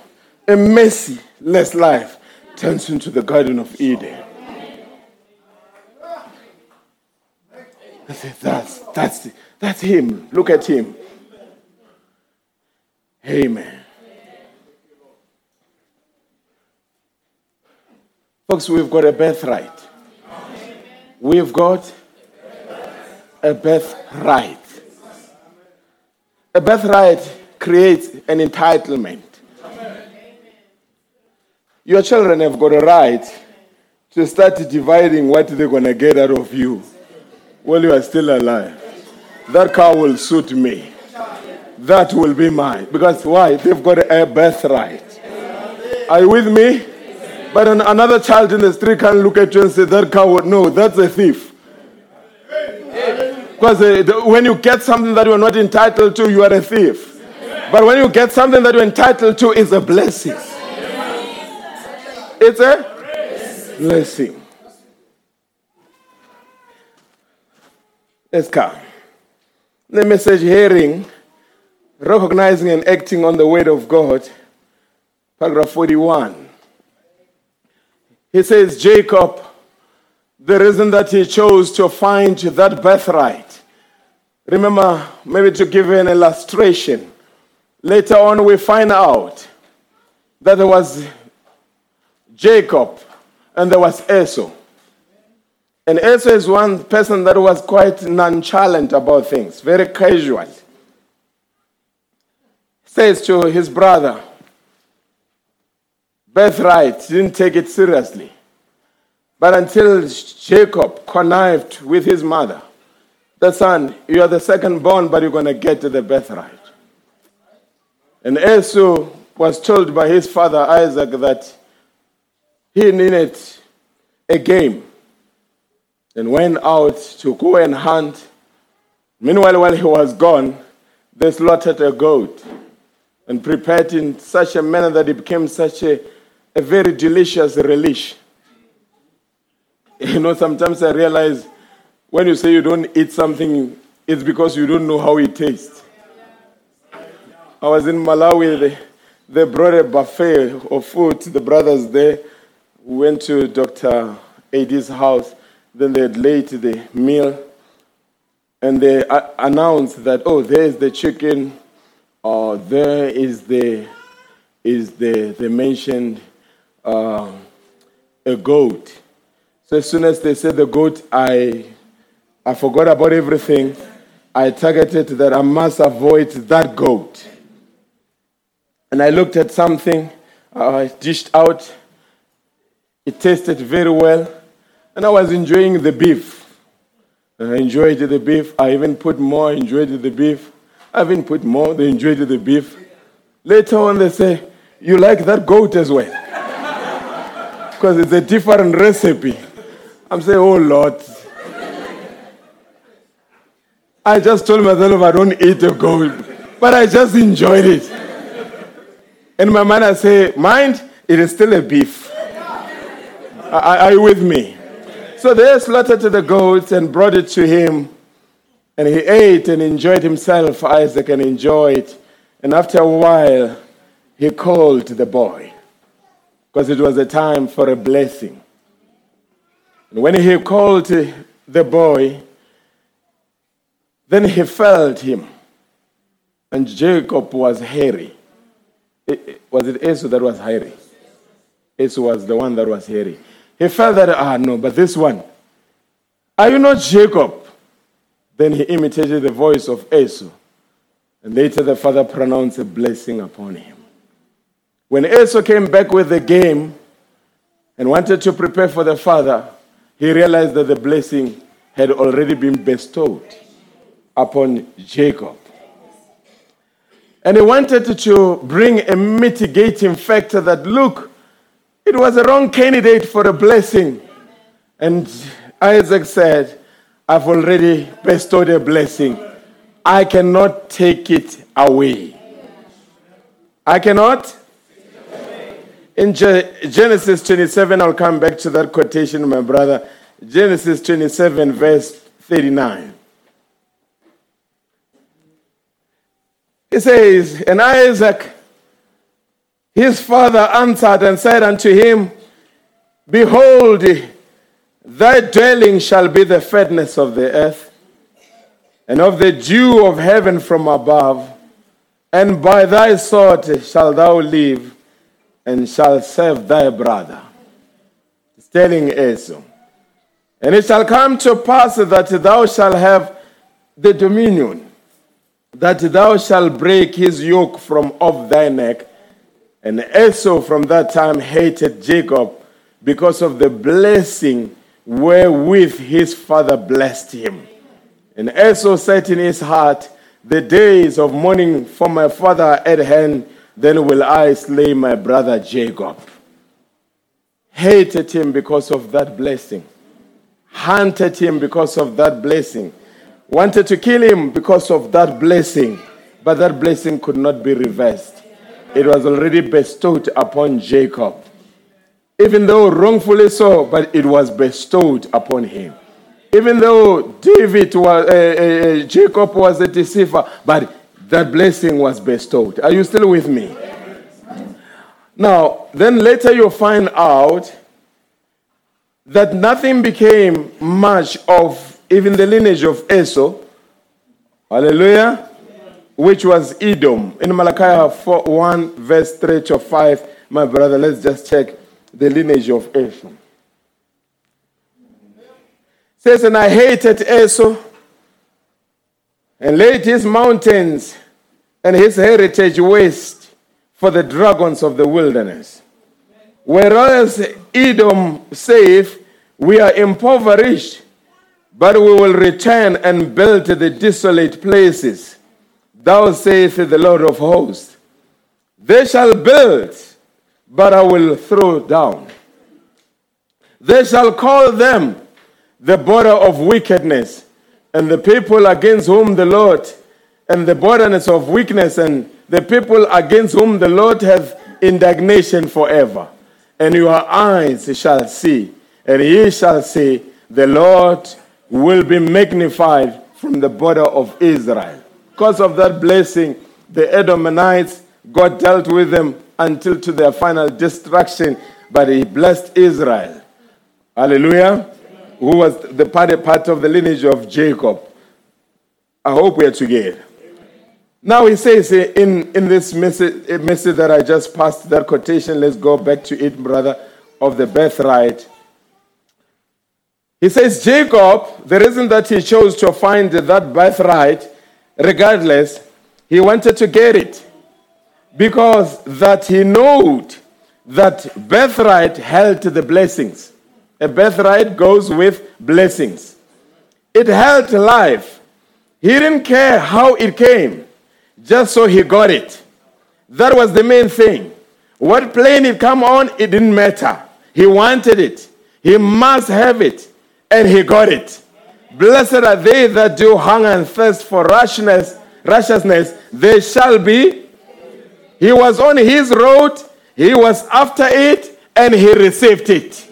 a merciless life turns into the Garden of Eden. Said, that's, that's, that's him. Look at him. Amen. Folks, we've got a birthright. We've got a birthright. A birthright creates an entitlement. Your children have got a right to start dividing what they're going to get out of you while you are still alive. That car will suit me. That will be mine. Because why? They've got a birthright. Are you with me? But an, another child in the street can look at you and say, That coward. No, that's a thief. Because uh, when you get something that you are not entitled to, you are a thief. But when you get something that you're entitled to, it's a blessing. It's a blessing. Let's come. The message hearing, recognizing and acting on the word of God, paragraph 41. He says, Jacob, the reason that he chose to find that birthright. Remember, maybe to give an illustration. Later on, we find out that there was Jacob and there was Esau. And Esau is one person that was quite nonchalant about things, very casual. Says to his brother, birthright, didn't take it seriously. But until Jacob connived with his mother, the son, you are the second born, but you're going to get the birthright. And Esau was told by his father Isaac that he needed a game and went out to go and hunt. Meanwhile, while he was gone, they slaughtered a goat and prepared in such a manner that it became such a, a very delicious relish. You know, sometimes I realize when you say you don't eat something, it's because you don't know how it tastes. I was in Malawi, they, they brought a buffet of food. The brothers there went to Dr. Ad's house. Then they laid the meal. And they uh, announced that, oh, there's the chicken, or there is the, is the, they mentioned uh, a goat. So as soon as they said the goat, I, I forgot about everything. I targeted that I must avoid that goat. And I looked at something, I dished out. It tasted very well. And I was enjoying the beef. I enjoyed the beef. I even put more, enjoyed the beef. I even put more, they enjoyed the beef. Later on, they say, You like that goat as well? Because it's a different recipe. I'm saying, Oh Lord. I just told myself I don't eat a goat, but I just enjoyed it. And my I say, Mind, it is still a beef. Are, are you with me? So they slaughtered the goats and brought it to him. And he ate and enjoyed himself, Isaac, and enjoyed. And after a while, he called the boy because it was a time for a blessing. And when he called the boy, then he felt him. And Jacob was hairy. Was it Esau that was hairy? Esau was the one that was hairy. He felt that, ah, no, but this one, are you not Jacob? Then he imitated the voice of Esau. And later the father pronounced a blessing upon him. When Esau came back with the game and wanted to prepare for the father, he realized that the blessing had already been bestowed upon Jacob. And he wanted to bring a mitigating factor that, look, it was a wrong candidate for a blessing. And Isaac said, I've already bestowed a blessing. I cannot take it away. I cannot? In Ge- Genesis 27, I'll come back to that quotation, my brother. Genesis 27, verse 39. It says, And Isaac, his father, answered and said unto him, Behold, thy dwelling shall be the fatness of the earth, and of the dew of heaven from above, and by thy sword shalt thou live, and shall serve thy brother. It's telling Esau. And it shall come to pass that thou shalt have the dominion, that thou shalt break his yoke from off thy neck. And Esau from that time hated Jacob because of the blessing wherewith his father blessed him. And also said in his heart, The days of mourning for my father at hand, then will I slay my brother Jacob. Hated him because of that blessing, hunted him because of that blessing, wanted to kill him because of that blessing, but that blessing could not be reversed. It was already bestowed upon Jacob. Even though wrongfully so, but it was bestowed upon him. Even though David was, uh, uh, Jacob was a deceiver, but that blessing was bestowed. Are you still with me? Now, then later you'll find out that nothing became much of even the lineage of Esau. Hallelujah. Which was Edom. In Malachi 4, 1, verse 3 to 5, my brother, let's just check the lineage of Esau. says, And I hated Esau and laid his mountains and his heritage waste for the dragons of the wilderness. Whereas Edom saith, We are impoverished, but we will return and build the desolate places. Thou sayest the Lord of hosts. They shall build, but I will throw down. They shall call them the border of wickedness, and the people against whom the Lord, and the borderness of weakness, and the people against whom the Lord hath indignation forever. And your eyes shall see, and ye shall see, The Lord will be magnified from the border of Israel. Because of that blessing, the Edomites, God dealt with them until to their final destruction, but He blessed Israel. Hallelujah. Who was the part, part of the lineage of Jacob. I hope we are together. Now he says in, in this message, message that I just passed, that quotation, let's go back to it, brother, of the birthright. He says, Jacob, the reason that he chose to find that birthright, regardless, he wanted to get it because that he knew that birthright held the blessings. A birthright goes with blessings. It held life. He didn't care how it came, just so he got it. That was the main thing. What plane it come on, it didn't matter. He wanted it. He must have it. And he got it. Blessed are they that do hunger and thirst for righteousness, righteousness. They shall be. He was on his road. He was after it. And he received it.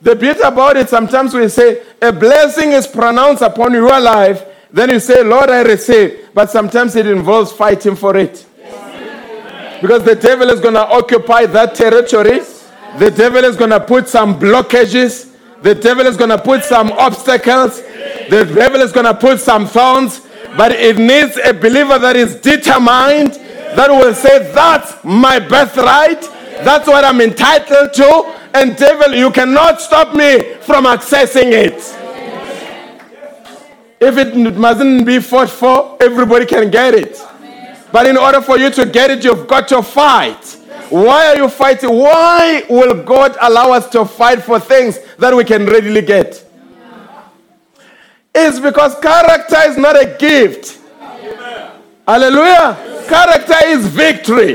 The beauty about it, sometimes we say, a blessing is pronounced upon your life. Then you say, Lord, I receive. But sometimes it involves fighting for it. Because the devil is going to occupy that territory. The devil is going to put some blockages. The devil is going to put some obstacles. The devil is going to put some thorns. But it needs a believer that is determined, that will say, That's my birthright. That's what I'm entitled to. And devil, you cannot stop me from accessing it. If it mustn't be fought for, everybody can get it. But in order for you to get it, you've got to fight. Why are you fighting? Why will God allow us to fight for things that we can readily get? It's because character is not a gift. Hallelujah. Character is victory.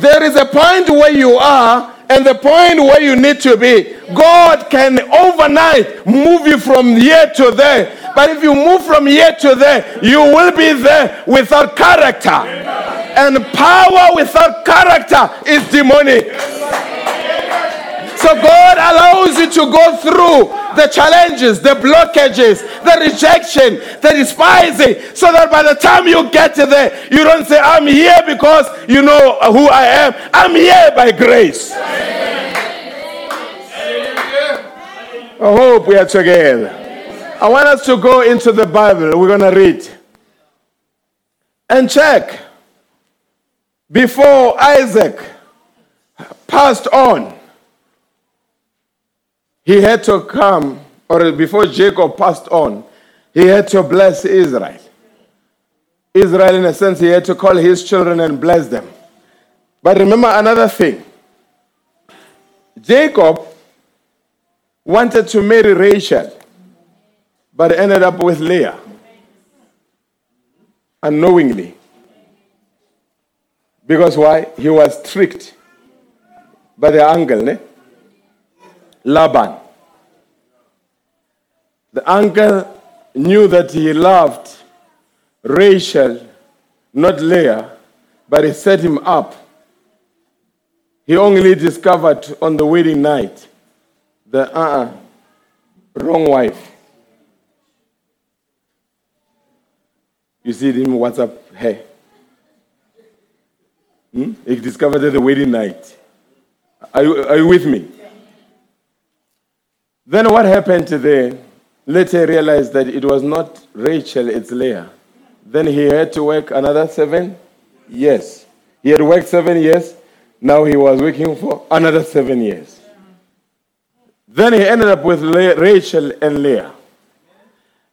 There is a point where you are and the point where you need to be. God can overnight move you from here to there. But if you move from here to there, you will be there without character. And power without character is demonic. So God allows you to go through the challenges, the blockages, the rejection, the despising, so that by the time you get there, you don't say, I'm here because you know who I am. I'm here by grace. I hope we are together. I want us to go into the Bible. We're going to read and check. Before Isaac passed on, he had to come, or before Jacob passed on, he had to bless Israel. Israel, in a sense, he had to call his children and bless them. But remember another thing Jacob wanted to marry Rachel, but ended up with Leah unknowingly. Because why? He was tricked by the uncle, ne? Laban. The uncle knew that he loved Rachel, not Leah, but he set him up. He only discovered on the wedding night the uh-uh, wrong wife. You see him WhatsApp, hey. Hmm? He discovered at the wedding night. Are you, are you with me? Then what happened there? Later he realized that it was not Rachel, it's Leah. Then he had to work another seven years. He had worked seven years. Now he was working for another seven years. Then he ended up with Rachel and Leah.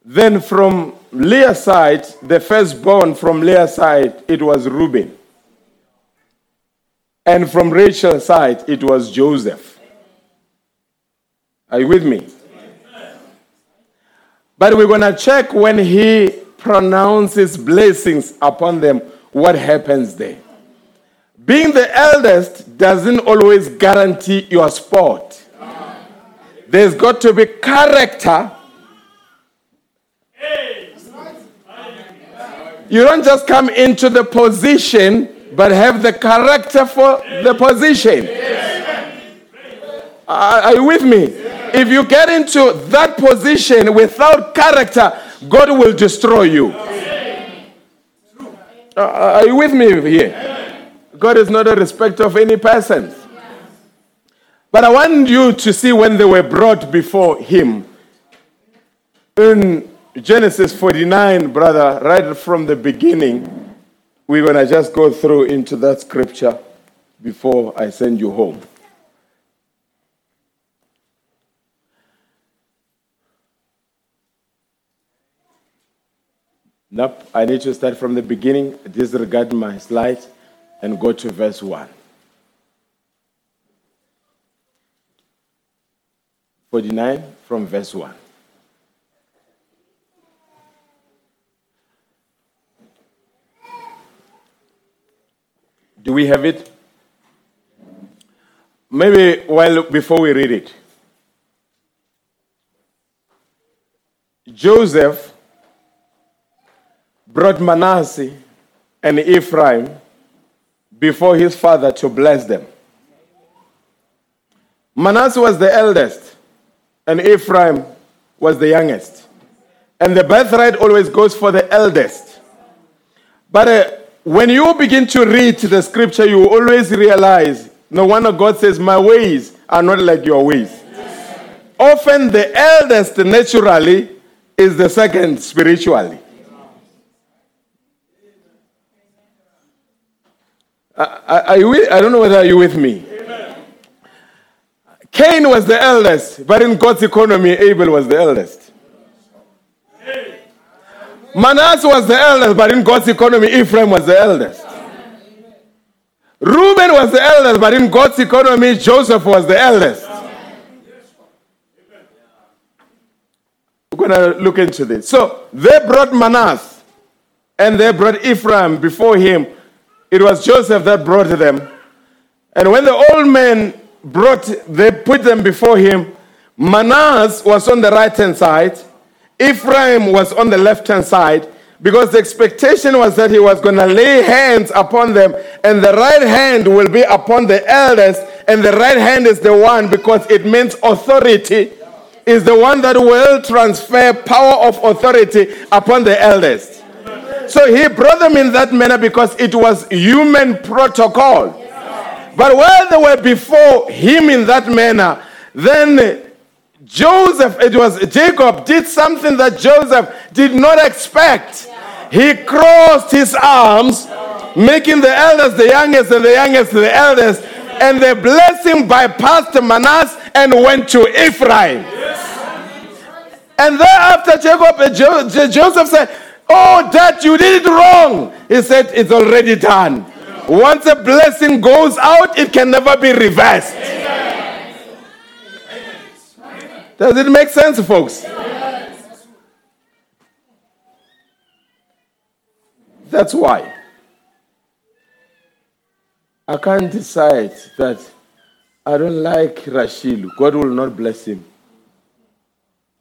Then from Leah's side, the firstborn from Leah's side, it was Reuben. And from Rachel's side, it was Joseph. Are you with me? But we're going to check when he pronounces blessings upon them, what happens there. Being the eldest doesn't always guarantee your spot. There's got to be character. You don't just come into the position, but have the character for the position. Are are you with me? If you get into that position without character, God will destroy you. Uh, Are you with me here? God is not a respecter of any person. But I want you to see when they were brought before Him. In Genesis 49, brother, right from the beginning, we're going to just go through into that scripture before I send you home. Nope, I need to start from the beginning, disregard my slides, and go to verse 1. 49 from verse 1. Do we have it? Maybe while before we read it. Joseph brought Manasseh and Ephraim before his father to bless them. Manasseh was the eldest, and Ephraim was the youngest. And the birthright always goes for the eldest. But uh, when you begin to read the scripture, you always realize no wonder God says, My ways are not like your ways. Often the eldest naturally is the second spiritually. Are are you with, I don't know whether you're with me. Cain was the eldest, but in God's economy, Abel was the eldest. Manasseh was the eldest, but in God's economy, Ephraim was the eldest. Reuben was the eldest, but in God's economy, Joseph was the eldest. We're going to look into this. So they brought Manasseh and they brought Ephraim before him. It was Joseph that brought them. And when the old men brought, they put them before him, Manasseh was on the right hand side, Ephraim was on the left hand side, because the expectation was that he was going to lay hands upon them, and the right hand will be upon the eldest, and the right hand is the one because it means authority, is the one that will transfer power of authority upon the eldest. So he brought them in that manner because it was human protocol. But while they were before him in that manner, then Joseph, it was Jacob, did something that Joseph did not expect. He crossed his arms, making the eldest the youngest and the youngest the eldest, and the blessing bypassed Manasseh and went to Ephraim. And thereafter, Jacob, Jo- Jo- Joseph said, Oh, that you did it wrong. He said, It's already done. Once a blessing goes out, it can never be reversed. Does it make sense, folks? That's why I can't decide that I don't like Rashil. God will not bless him.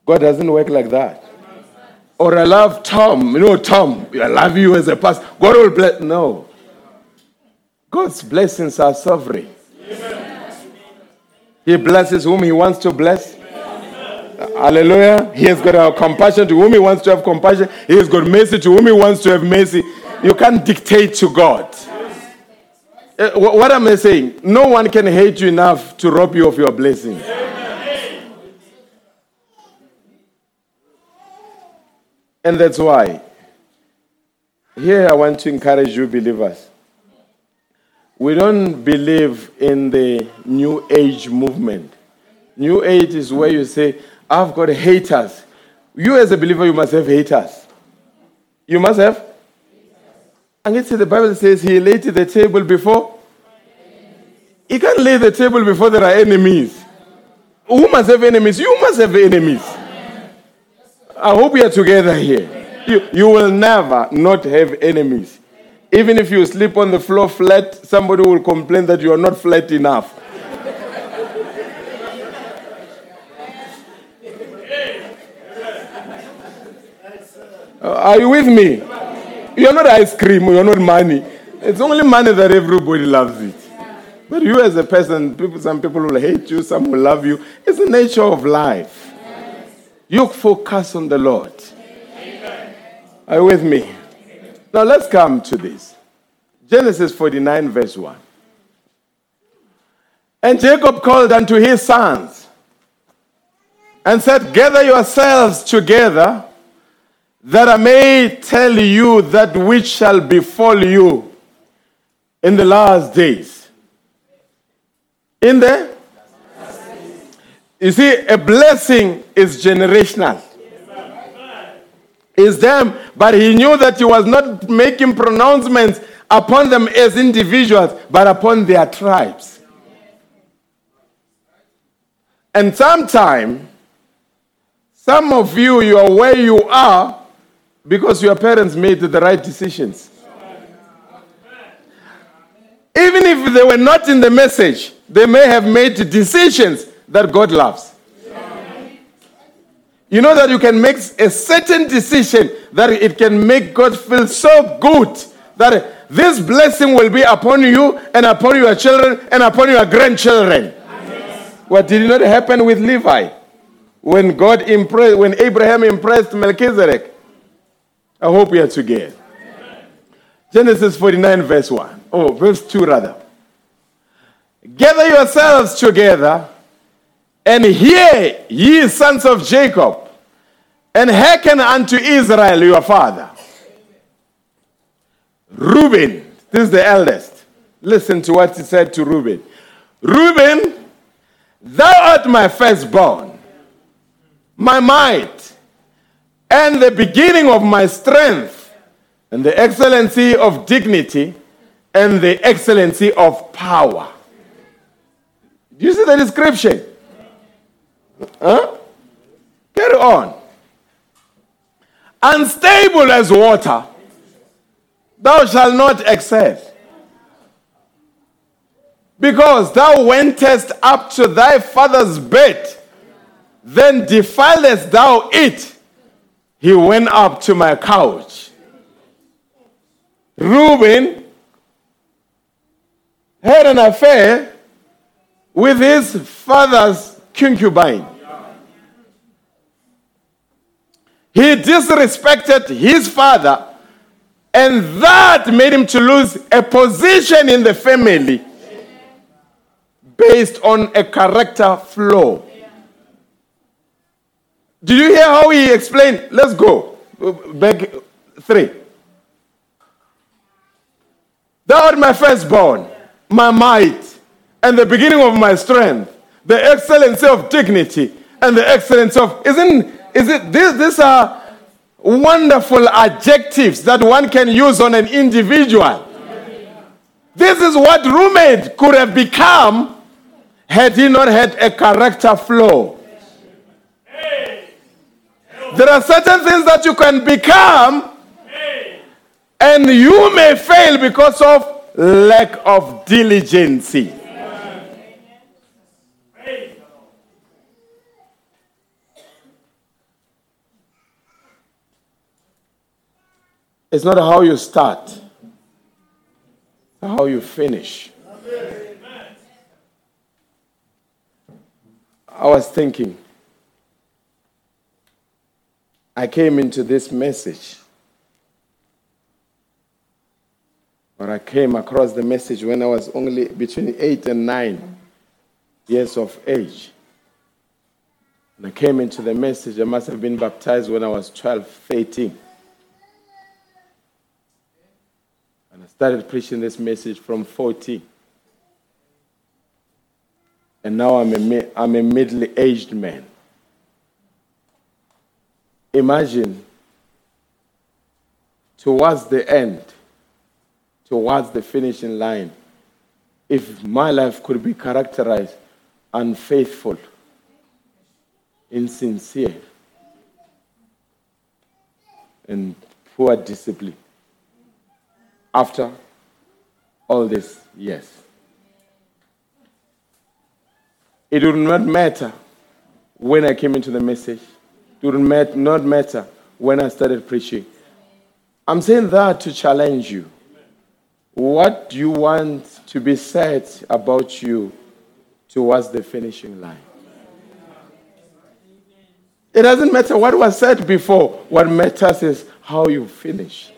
God doesn't work like that. Or I love Tom. You know, Tom, I love you as a pastor. God will bless. No. God's blessings are sovereign. He blesses whom he wants to bless. Hallelujah. He has got a compassion to whom he wants to have compassion. He has got mercy to whom he wants to have mercy. You can't dictate to God. Uh, What am I saying? No one can hate you enough to rob you of your blessing. And that's why. Here I want to encourage you, believers. We don't believe in the New Age movement. New Age is where you say, I've got haters. You, as a believer, you must have haters. You must have. And see, the Bible says he laid the table before. He can't lay the table before there are enemies. Wh- Who must have enemies? You must have enemies. I hope we are together here. You, you will never not have enemies. Even if you sleep on the floor flat, somebody will complain that you are not flat enough. Are you with me? You're not ice cream, you're not money. It's only money that everybody loves it. But you as a person, people, some people will hate you, some will love you. It's the nature of life. You focus on the Lord. Are you with me? Now let's come to this. Genesis 49, verse 1. And Jacob called unto his sons and said, Gather yourselves together, that I may tell you that which shall befall you in the last days. In the you see, a blessing is generational. Is them, but he knew that he was not making pronouncements upon them as individuals, but upon their tribes. And sometime, some of you, you are where you are because your parents made the right decisions. Even if they were not in the message, they may have made decisions that God loves. You know that you can make a certain decision that it can make God feel so good that this blessing will be upon you and upon your children and upon your grandchildren. What did not happen with Levi? When God impressed, when Abraham impressed Melchizedek. I hope we are together. Genesis 49, verse 1. Oh, verse 2 rather. Gather yourselves together and hear, ye sons of Jacob, and hearken unto Israel your father. Reuben, this is the eldest. Listen to what he said to Reuben. Reuben, thou art my firstborn, my might, and the beginning of my strength, and the excellency of dignity, and the excellency of power. Do you see the description? Huh? Carry on. Unstable as water, thou shalt not excel. Because thou wentest up to thy father's bed, then defilest thou it. He went up to my couch. Reuben had an affair with his father's concubine. He disrespected his father, and that made him to lose a position in the family based on a character flaw. Did you hear how he explained? Let's go. Back three. Thou art my firstborn, my might, and the beginning of my strength, the excellency of dignity, and the excellence of. Isn't is it this these are wonderful adjectives that one can use on an individual. This is what Reuben could have become had he not had a character flaw. There are certain things that you can become and you may fail because of lack of diligence. It's not how you start, how you finish. I was thinking, I came into this message, or I came across the message when I was only between eight and nine years of age. And I came into the message, I must have been baptized when I was 12, 13. And I started preaching this message from 40. And now I'm a, I'm a middle aged man. Imagine towards the end, towards the finishing line, if my life could be characterized unfaithful, insincere, and poor discipline. After all this, yes. It would not matter when I came into the message. It would not matter when I started preaching. I'm saying that to challenge you. What do you want to be said about you towards the finishing line? It doesn't matter what was said before. What matters is how you finish.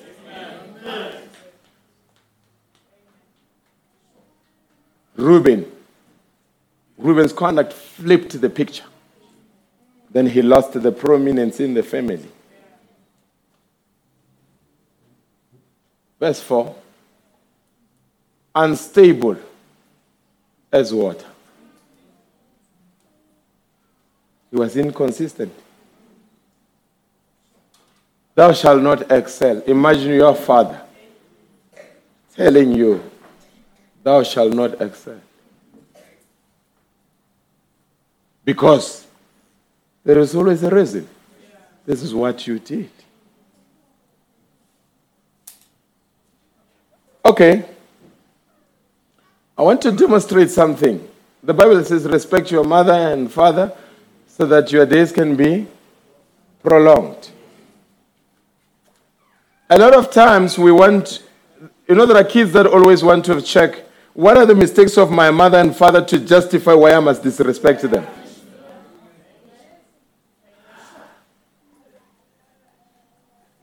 Reuben. Reuben's conduct flipped the picture. Then he lost the prominence in the family. Verse 4 Unstable as water. He was inconsistent. Thou shalt not excel. Imagine your father telling you, Thou shalt not excel. Because there is always a reason. This is what you did. Okay. I want to demonstrate something. The Bible says, respect your mother and father so that your days can be prolonged. A lot of times we want, you know, there are kids that always want to check what are the mistakes of my mother and father to justify why I must disrespect them.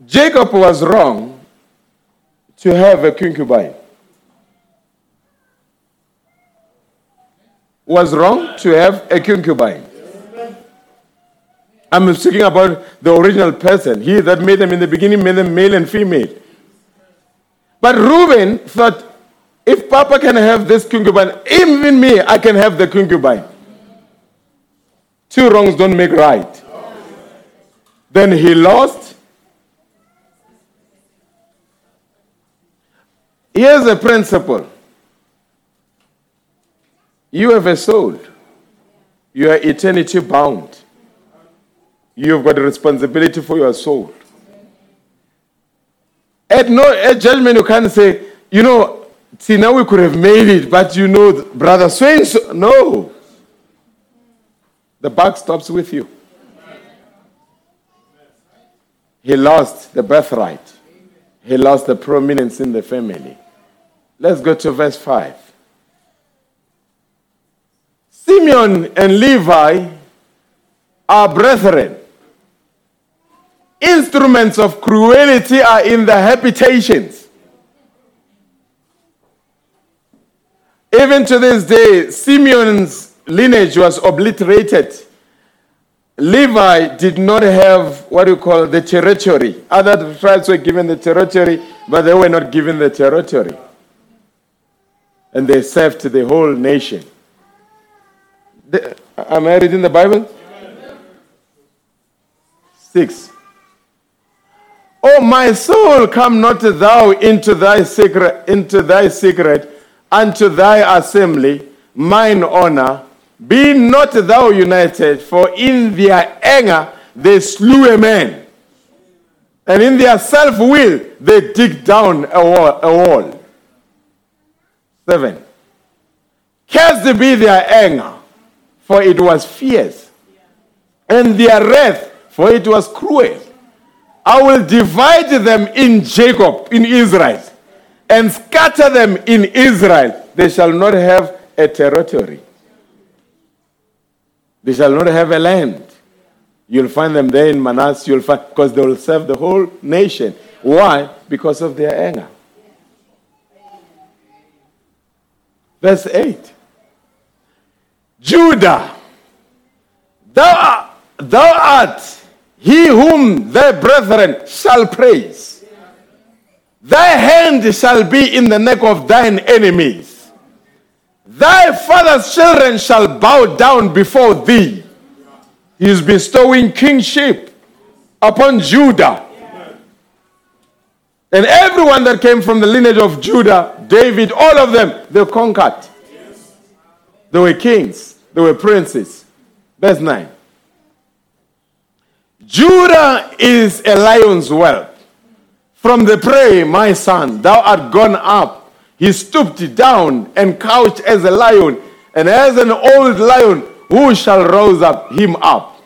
Jacob was wrong to have a concubine. Was wrong to have a concubine. I'm speaking about the original person. He that made them in the beginning made them male and female. But Reuben thought, if Papa can have this concubine, even me, I can have the concubine. Two wrongs don't make right. Then he lost. Here's a principle you have a soul, you are eternity bound. You've got a responsibility for your soul. At no at judgment, you can't say, you know, see now we could have made it, but you know, brother so. No. The buck stops with you. He lost the birthright. He lost the prominence in the family. Let's go to verse 5. Simeon and Levi are brethren. Instruments of cruelty are in the habitations. Even to this day, Simeon's lineage was obliterated. Levi did not have what you call the territory. Other tribes were given the territory, but they were not given the territory. And they served the whole nation. The, am I reading the Bible? Six. Oh my soul, come not thou into thy secret, into thy secret, unto thy assembly, mine honor. Be not thou united, for in their anger they slew a man, and in their self will they dig down a wall. A wall. Seven. Cursed be their anger, for it was fierce, and their wrath, for it was cruel. I will divide them in Jacob, in Israel, and scatter them in Israel. They shall not have a territory. They shall not have a land. You'll find them there in Manasseh, you'll find because they will serve the whole nation. Why? Because of their anger. Verse 8. Judah, thou, thou art he whom thy brethren shall praise. Thy hand shall be in the neck of thine enemies. Thy father's children shall bow down before thee. He is bestowing kingship upon Judah. And everyone that came from the lineage of Judah, David, all of them, they conquered. They were kings, they were princes. Verse 9. Judah is a lion's whelp. From the prey, my son, thou art gone up. He stooped down and couched as a lion, and as an old lion, who shall rouse up him up?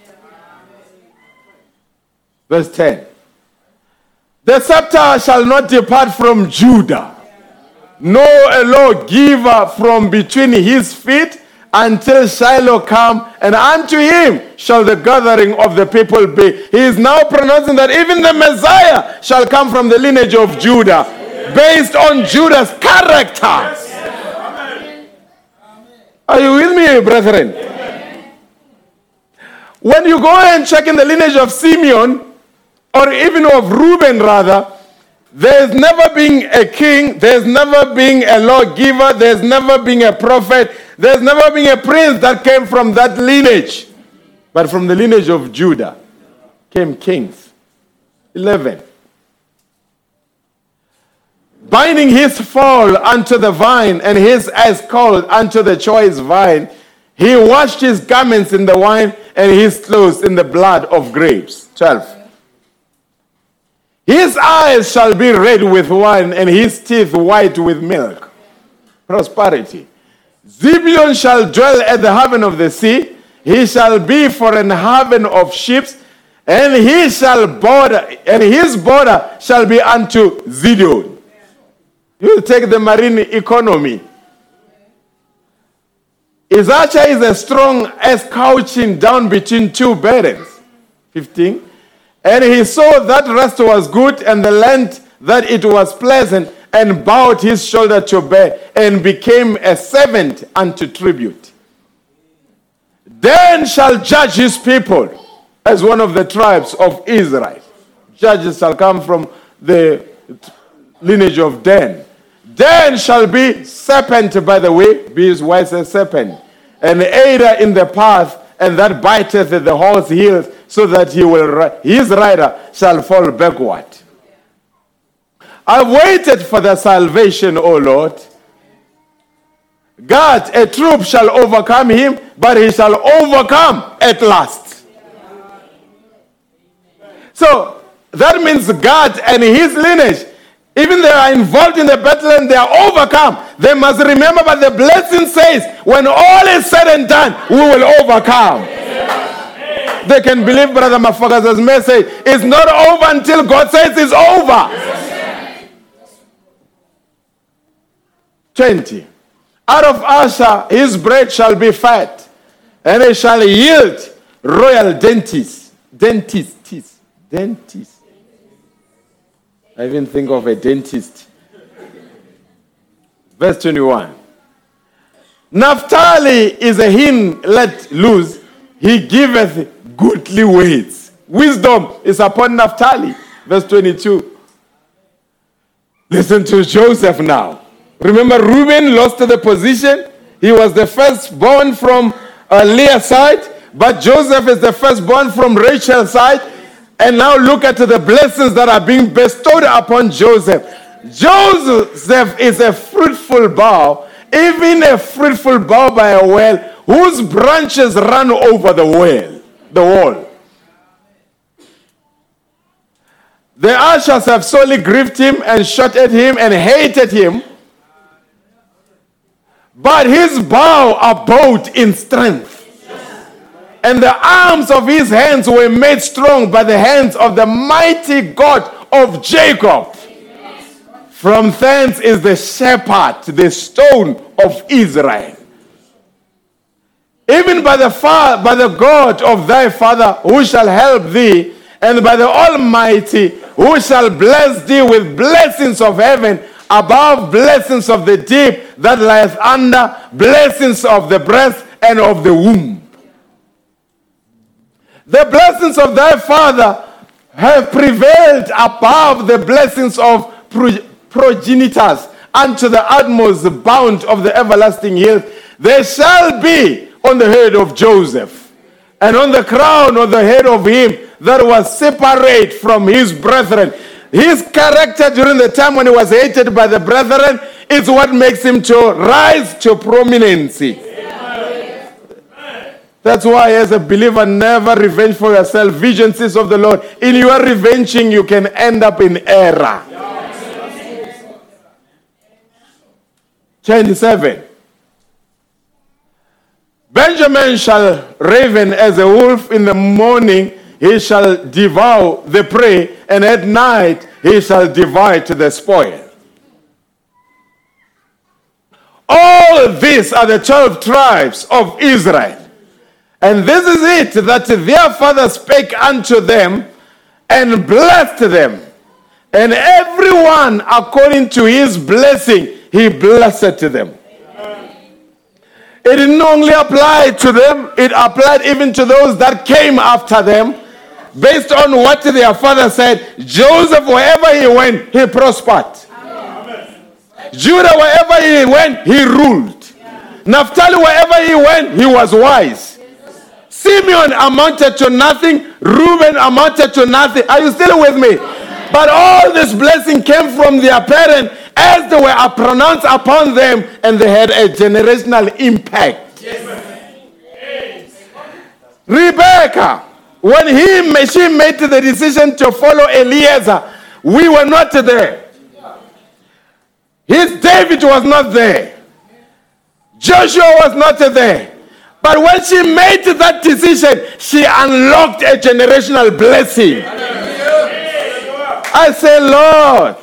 Verse 10. The scepter shall not depart from Judah, nor a lawgiver from between his feet until Shiloh come, and unto him shall the gathering of the people be. He is now pronouncing that even the Messiah shall come from the lineage of Judah, based on Judah's character. Are you with me, brethren? When you go and check in the lineage of Simeon, or even of Reuben, rather, there's never been a king, there's never been a lawgiver, there's never been a prophet, there's never been a prince that came from that lineage. But from the lineage of Judah came kings. 11. Binding his fall unto the vine and his eyes called unto the choice vine, he washed his garments in the wine and his clothes in the blood of grapes. 12. His eyes shall be red with wine and his teeth white with milk. Prosperity. Zebulun shall dwell at the haven of the sea. He shall be for an haven of ships, and he shall border, and his border shall be unto Zidon. You take the marine economy. Issachar is as strong as couching down between two burdens. 15. And he saw that rest was good, and the land that it was pleasant, and bowed his shoulder to bear, and became a servant unto tribute. Dan shall judge his people as one of the tribes of Israel. Judges shall come from the lineage of Dan. Dan shall be serpent, by the way, be as wise as serpent, an aider in the path, and that biteth the horse heels, so that he will his rider shall fall backward. I've waited for the salvation, O Lord. Gad, a troop shall overcome him, but he shall overcome at last. So that means Gad and his lineage, even they are involved in the battle and they are overcome. They must remember, but the blessing says, when all is said and done, we will overcome. They can believe Brother Mafaga's message. It's not over until God says it's over. 20. Out of Asher his bread shall be fat, and he shall yield royal dentists. Dentists. Dentists. I even think of a dentist. Verse 21. Naphtali is a hin let loose, he giveth goodly weights. Wisdom is upon Naphtali. Verse 22. Listen to Joseph now. Remember, Reuben lost the position. He was the firstborn from uh, Leah's side, but Joseph is the firstborn from Rachel's side. And now look at the blessings that are being bestowed upon Joseph. Joseph is a fruitful bough, even a fruitful bough by a well, whose branches run over the well, the wall. The ushers have sorely grieved him and shot at him and hated him. But his bow abode in strength. And the arms of his hands were made strong by the hands of the mighty God of Jacob. From thence is the shepherd, the stone of Israel. Even by the, fa- by the God of thy father, who shall help thee, and by the Almighty, who shall bless thee with blessings of heaven above blessings of the deep that lieth under blessings of the breast and of the womb. The blessings of thy father have prevailed above the blessings of pro- progenitors unto the utmost bound of the everlasting hill. There shall be on the head of Joseph and on the crown of the head of him that was separate from his brethren his character during the time when he was hated by the brethren is what makes him to rise to prominence. That's why, as a believer, never revenge for yourself. Vengeance is of the Lord. In your revenging, you can end up in error. 27. Benjamin shall raven as a wolf in the morning, he shall devour the prey, and at night he shall divide the spoil. All these are the 12 tribes of Israel. And this is it that their father spake unto them and blessed them. And everyone according to his blessing, he blessed them. It didn't only apply to them, it applied even to those that came after them. Based on what their father said, Joseph, wherever he went, he prospered. Judah, wherever he went, he ruled. Naphtali, wherever he went, he was wise. Simeon amounted to nothing. Reuben amounted to nothing. Are you still with me? But all this blessing came from their parent as they were pronounced upon them and they had a generational impact. Rebecca, when he, she made the decision to follow Eliezer, we were not there. His David was not there. Joshua was not there. But when she made that decision, she unlocked a generational blessing. I say, Lord,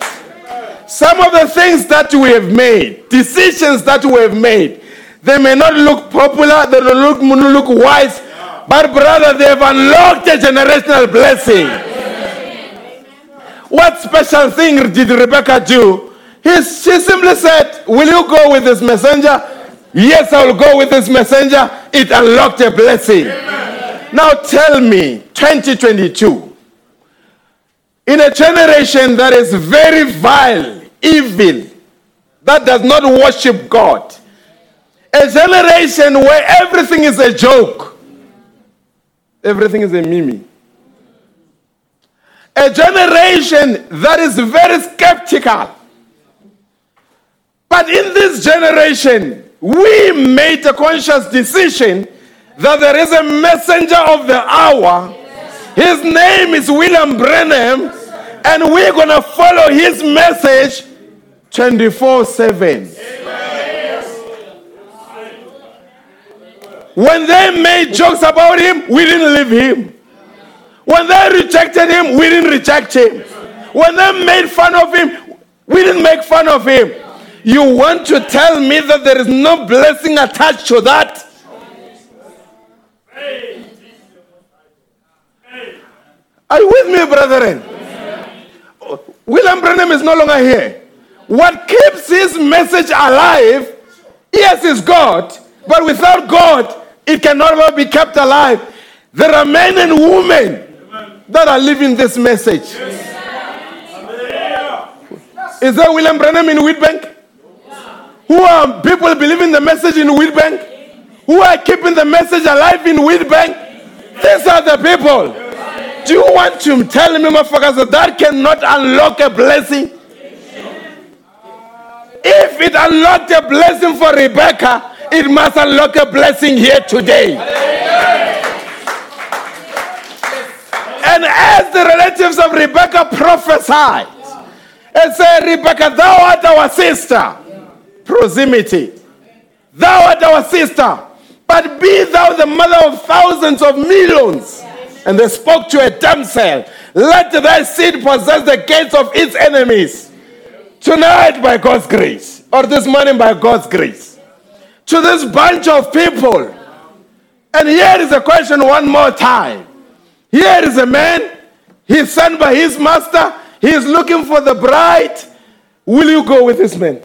some of the things that we have made, decisions that we have made, they may not look popular, they don't look, look wise, but brother, they have unlocked a generational blessing. What special thing did Rebecca do? He, she simply said, Will you go with this messenger? Yes, I will go with this messenger. It unlocked a blessing. Amen. Now tell me, 2022, in a generation that is very vile, evil, that does not worship God, a generation where everything is a joke, everything is a mimi. A generation that is very skeptical but in this generation, we made a conscious decision that there is a messenger of the hour. His name is William Branham, and we're going to follow his message 24 7. When they made jokes about him, we didn't leave him. When they rejected him, we didn't reject him. When they made fun of him, we didn't make fun of him. You want to tell me that there is no blessing attached to that? Are you with me, brethren? William Branham is no longer here. What keeps his message alive, yes, is God, but without God, it cannot be kept alive. There are men and women that are living this message. Is there William Branham in Witbank? who are people believing the message in Witbank, who are keeping the message alive in Witbank. These are the people. Do you want to tell me, motherfuckers, that that cannot unlock a blessing? If it unlocked a blessing for Rebecca, it must unlock a blessing here today. And as the relatives of Rebecca prophesied, and said, Rebecca, thou art our sister proximity. Thou art our sister, but be thou the mother of thousands of millions. And they spoke to a damsel, Let thy seed possess the gates of its enemies. Tonight, by God's grace, or this morning, by God's grace, to this bunch of people. And here is a question one more time. Here is a man, he's sent by his master, he is looking for the bride. Will you go with this man?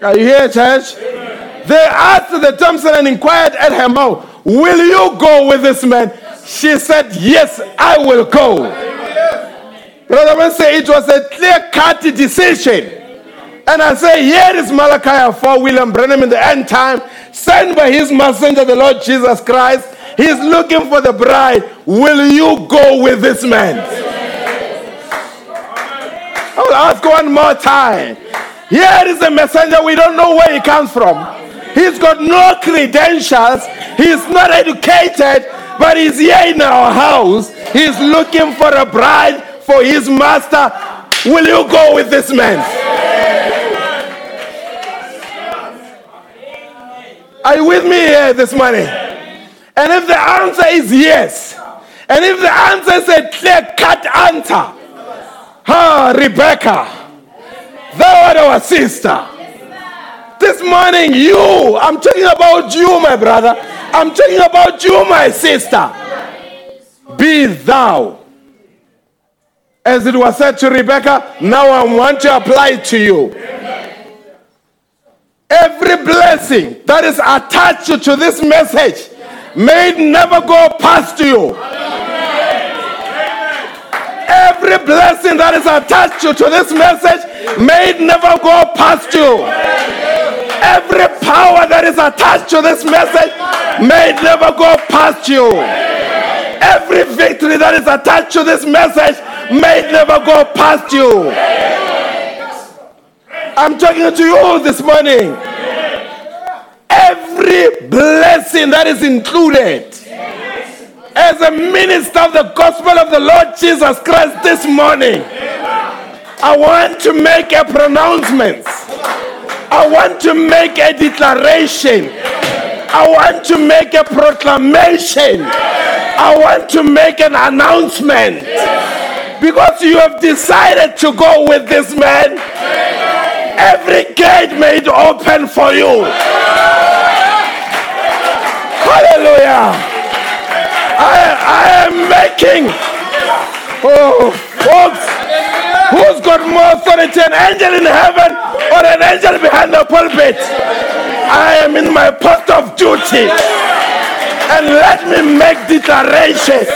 Are you here, church? Amen. They asked the damsel and inquired at her mouth, Will you go with this man? She said, Yes, I will go. Brother man say it was a clear cut decision. And I say, Here is Malachi for William Branham in the end time, sent by his messenger, the Lord Jesus Christ. He's looking for the bride. Will you go with this man? I will ask one more time. Here is a messenger, we don't know where he comes from. He's got no credentials. He's not educated, but he's here in our house. He's looking for a bride for his master. Will you go with this man? Are you with me here this morning? And if the answer is yes, and if the answer is a clear cut answer, ah, Rebecca, thou art our sister. This morning, you, I'm talking about you, my brother. I'm talking about you, my sister. Be thou. As it was said to Rebecca, now I want to apply it to you. Every blessing that is attached to this message may never go past you. Every blessing that is attached to this message may never go past you. Every power that is attached to this message may never go past you. Every victory that is attached to this message may never go past you. I'm talking to you this morning. Every blessing that is included as a minister of the gospel of the Lord Jesus Christ this morning, I want to make a pronouncement. I want to make a declaration. I want to make a proclamation. I want to make an announcement. Because you have decided to go with this man, every gate made open for you. Hallelujah. I, I am making. Oh, folks, who's got more authority, an angel in heaven or an angel behind the pulpit? I am in my post of duty. And let me make declarations.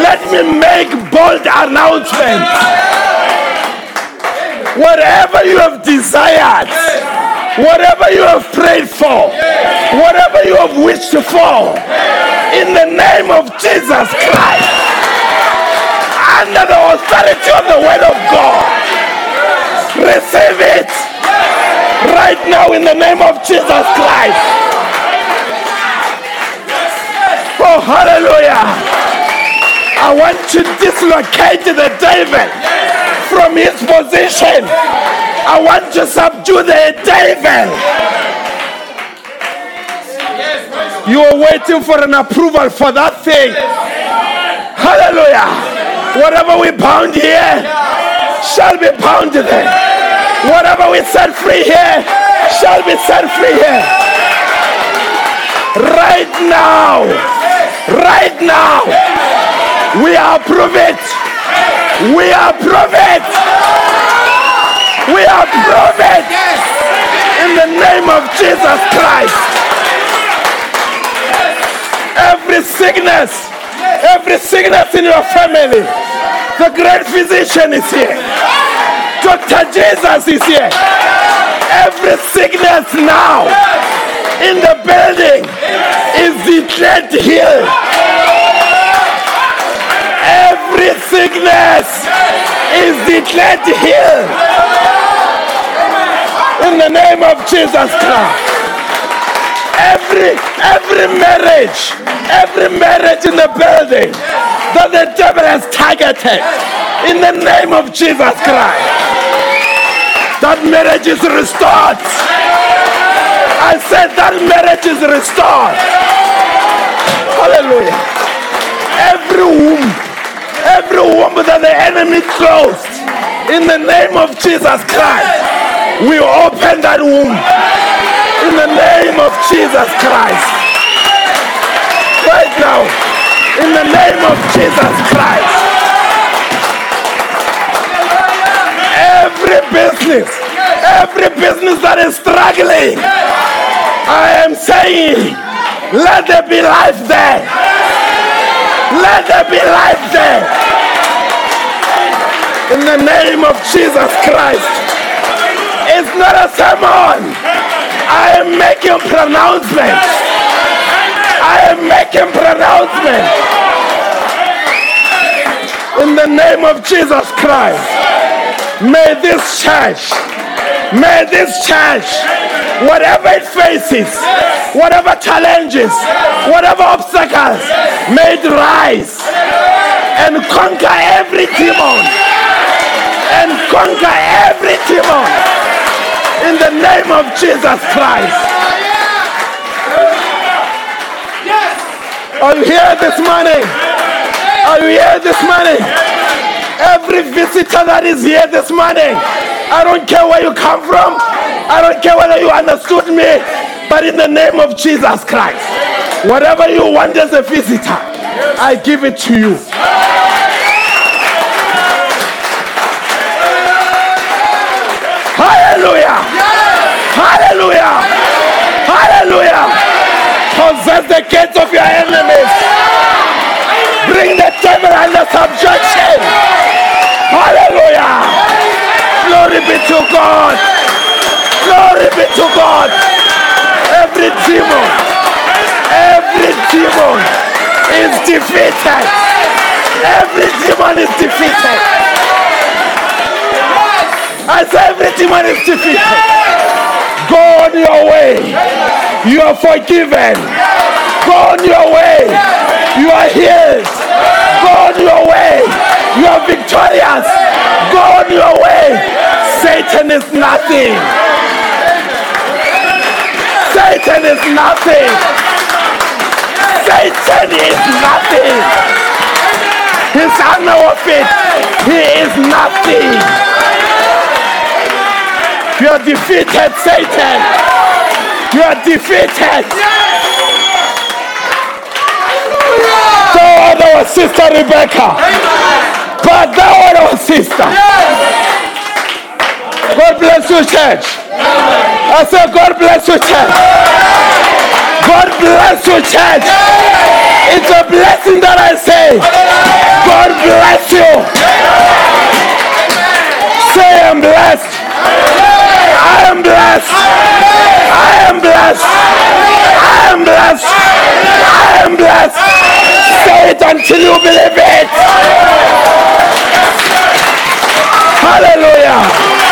Let me make bold announcements. Whatever you have desired, whatever you have prayed for, whatever you have wished for, in the name of Jesus Christ, under the authority of the Word of God, receive it right now in the name of Jesus Christ. Oh, hallelujah. I want to dislocate the devil from his position. I want to subdue the devil. You are waiting for an approval for that thing. Hallelujah. Whatever we bound here shall be bound there. Whatever we set free here shall be set free here. Right now. Right now. We approve it. We are it. We approve it. In the name of Jesus Christ. Every sickness, every sickness in your family, the great physician is here. Dr. Jesus is here. Every sickness now in the building is declared healed. Every sickness is declared healed. In the name of Jesus Christ. Every every marriage, every marriage in the building that the devil has targeted in the name of Jesus Christ. That marriage is restored. I said that marriage is restored. Hallelujah. Every womb, every womb that the enemy closed, in the name of Jesus Christ, we open that womb. In the name of Jesus Christ. Right now, in the name of Jesus Christ. Every business, every business that is struggling, I am saying, let there be life there. Let there be life there. In the name of Jesus Christ. It's not a sermon. I am making pronouncements. I am making pronouncements. In the name of Jesus Christ. May this church May this church, whatever it faces, whatever challenges, whatever obstacles, may it rise and conquer every demon and conquer every demon in the name of Jesus Christ. Are you here this morning? Are you here this morning? Every visitor that is here this morning, I don't care where you come from, I don't care whether you understood me, but in the name of Jesus Christ, whatever you want as a visitor, I give it to you. Hallelujah! Hallelujah! Hallelujah! Possess the gates of your enemies. Bring the devil under subjection. Hallelujah! Glory be to God. Glory be to God. Every demon, every demon is defeated. Every demon is defeated. Say every demon is defeated. Go on your way. You are forgiven. Go on your way. You are healed. Go on your way. You are victorious. Go on your way. Satan is nothing. Satan is nothing. Satan is nothing. His outfit, he is nothing. You are defeated, Satan. You are defeated. Art our sister Rebecca. But thou art our sister. God bless you, church. I said, God bless you, church. God bless you, church. It's a blessing that I say. God bless you. Say, I'm blessed. I am blessed. I am blessed. I am blessed. I am blessed. Say it until you believe it. Hallelujah.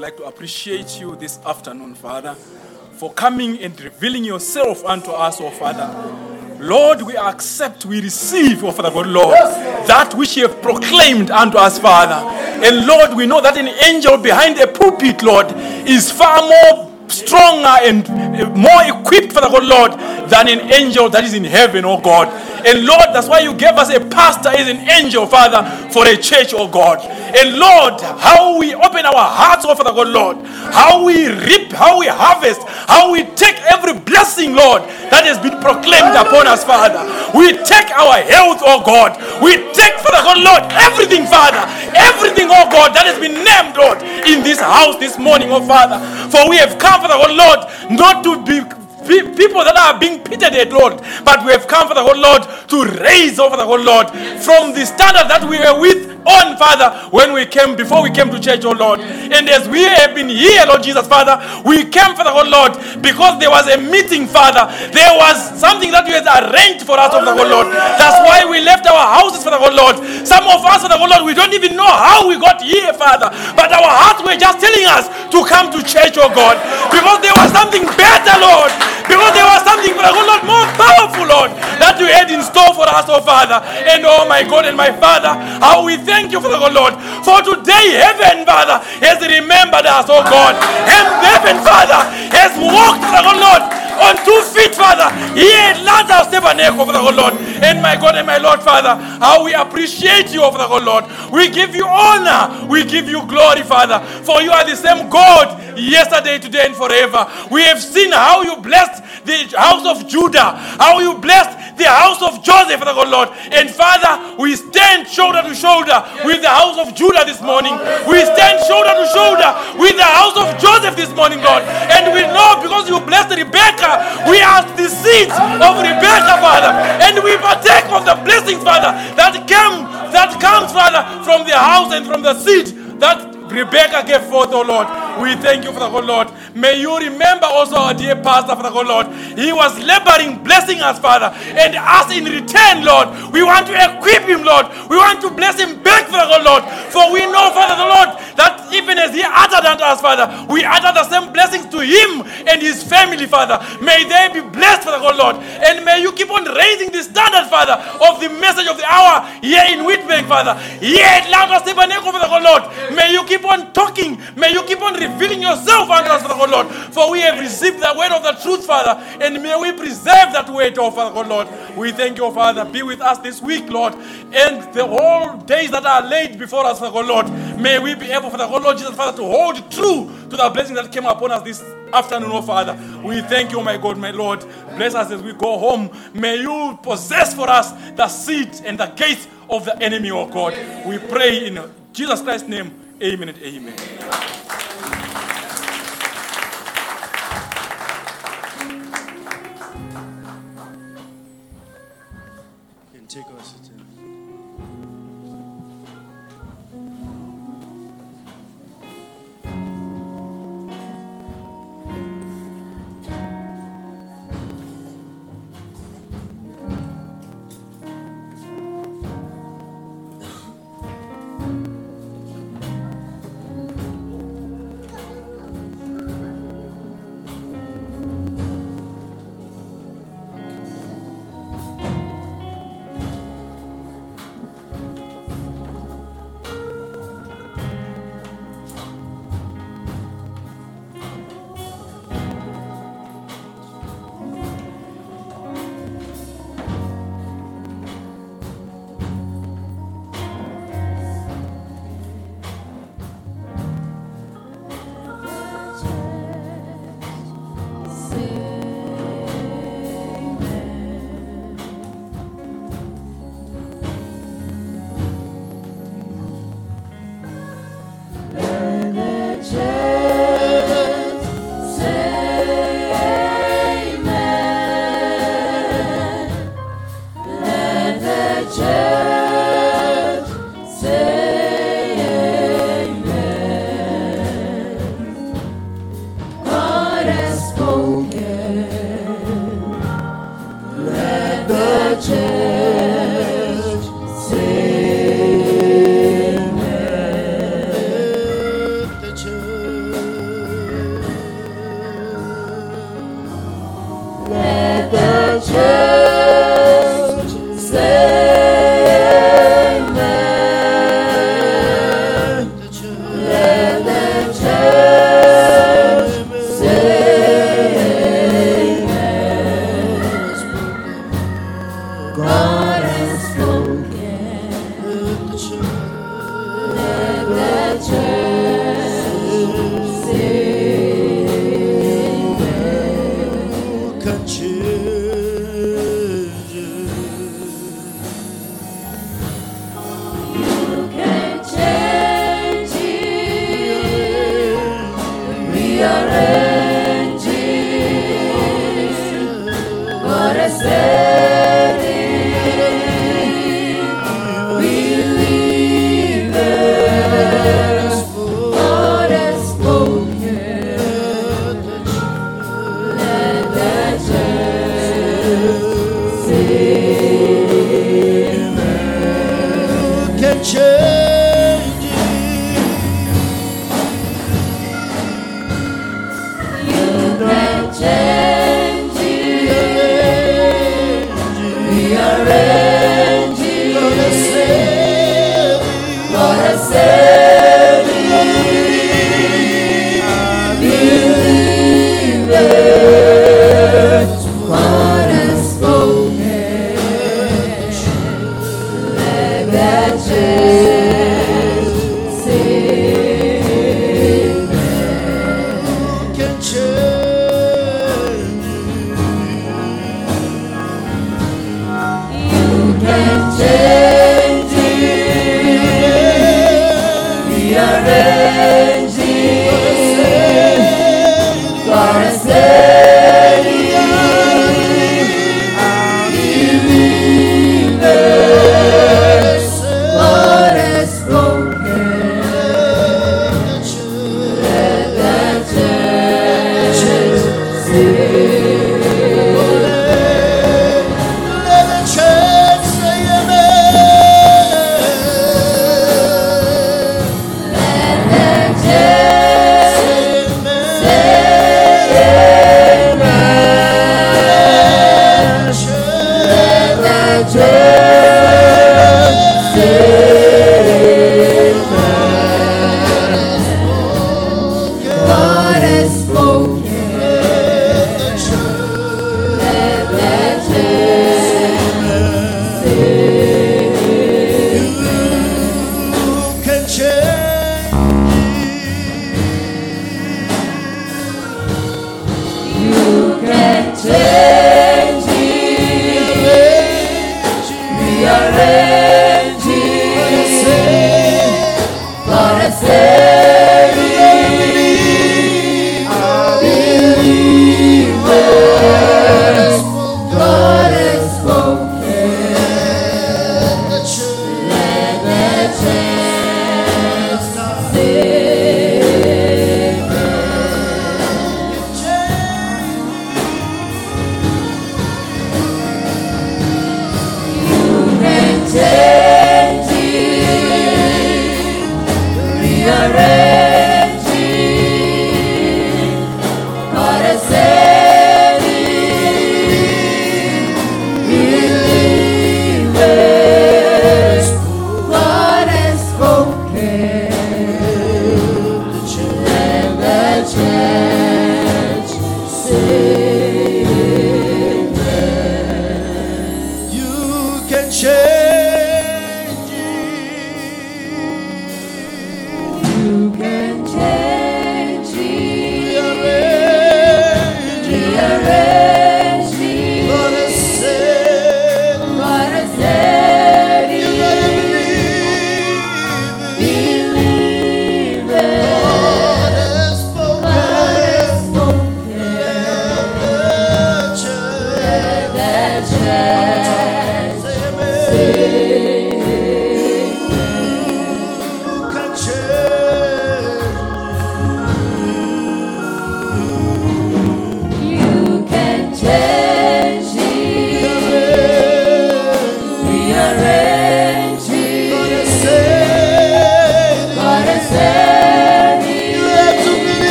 Would like to appreciate you this afternoon, Father, for coming and revealing yourself unto us, oh Father. Lord, we accept, we receive, oh Father God, Lord, that which you have proclaimed unto us, Father. And Lord, we know that an angel behind a pulpit, Lord, is far more stronger and more equipped, Father God, Lord, than an angel that is in heaven, oh God. And Lord, that's why you gave us a pastor as an angel, Father, for a church, oh God. And Lord, how we open our hearts, oh Father God, Lord, how we reap, how we harvest, how we take every blessing, Lord, that has been proclaimed upon us, Father. We take our health, oh God. We take, Father God, Lord, everything, Father, everything, oh God, that has been named, Lord, in this house this morning, oh Father. For we have come, Father God, Lord, not to be people that are being pitted at, Lord, but we have come, for the whole Lord, to raise, over the whole Lord, from the standard that we were with on, Father, when we came, before we came to church, oh Lord. And as we have been here, Lord Jesus, Father, we came, for the whole Lord, because there was a meeting, Father. There was something that you had arranged for us, oh the whole Lord. That's why we left our houses, for the whole Lord. Some of us, for the whole Lord, we don't even know how we got here, Father. But our hearts were just telling us to come to church, oh God. Because there was something better, Lord. Because there was something, Father God, Lord, more powerful, Lord, that you had in store for us, oh Father. And oh my God and my Father, how we thank you, Father God, Lord. For today, heaven, Father, has remembered us, oh God. And heaven, Father, has walked, God, Lord, on two feet, Father. He had Lazarus tabernacle, Father God, Lord. And my God and my Lord, Father, how we appreciate you, Father God, Lord. We give you honor. We give you glory, Father. For you are the same God yesterday, today, and forever. We have seen how you blessed the house of Judah, how you blessed the house of Joseph, Father God, Lord. And Father, we stand shoulder to shoulder with the house of Judah this morning. We stand shoulder to shoulder with the house of Joseph this morning, Lord. And we know because you blessed Rebecca, we are the seeds of Rebecca, Father. And we partake of the blessings, Father, that came, that comes, Father, from the house and from the seed that Rebecca gave forth, oh Lord. We thank you for the good Lord. May you remember also our dear pastor, for the good Lord. He was laboring, blessing us, Father. And us in return, Lord, we want to equip him, Lord. We want to bless him back, for the good Lord. For we know, Father, the Lord, that even as he uttered unto us, Father, we utter the same blessings to him and his family, Father. May they be blessed, for the good Lord. And may you keep on raising the standard, Father, of the message of the hour here in Witbank, Father. Here at Tabernacle, for the good Lord. May you keep on talking. May you keep on revealing yourself unto us, Father God, Lord. For we have received the word of the truth, Father, and may we preserve that word, oh Father God, Lord. We thank you, Father. Be with us this week, Lord, and the whole days that are laid before us, Father God, Lord. May we be able, Father God, Lord Jesus, Father, to hold true to the blessing that came upon us this afternoon, oh Father. We thank you, my God, my Lord. Bless us as we go home. May you possess for us the seat and the gates of the enemy, oh God. We pray in Jesus Christ's name. Amen and amen. You can take our seat.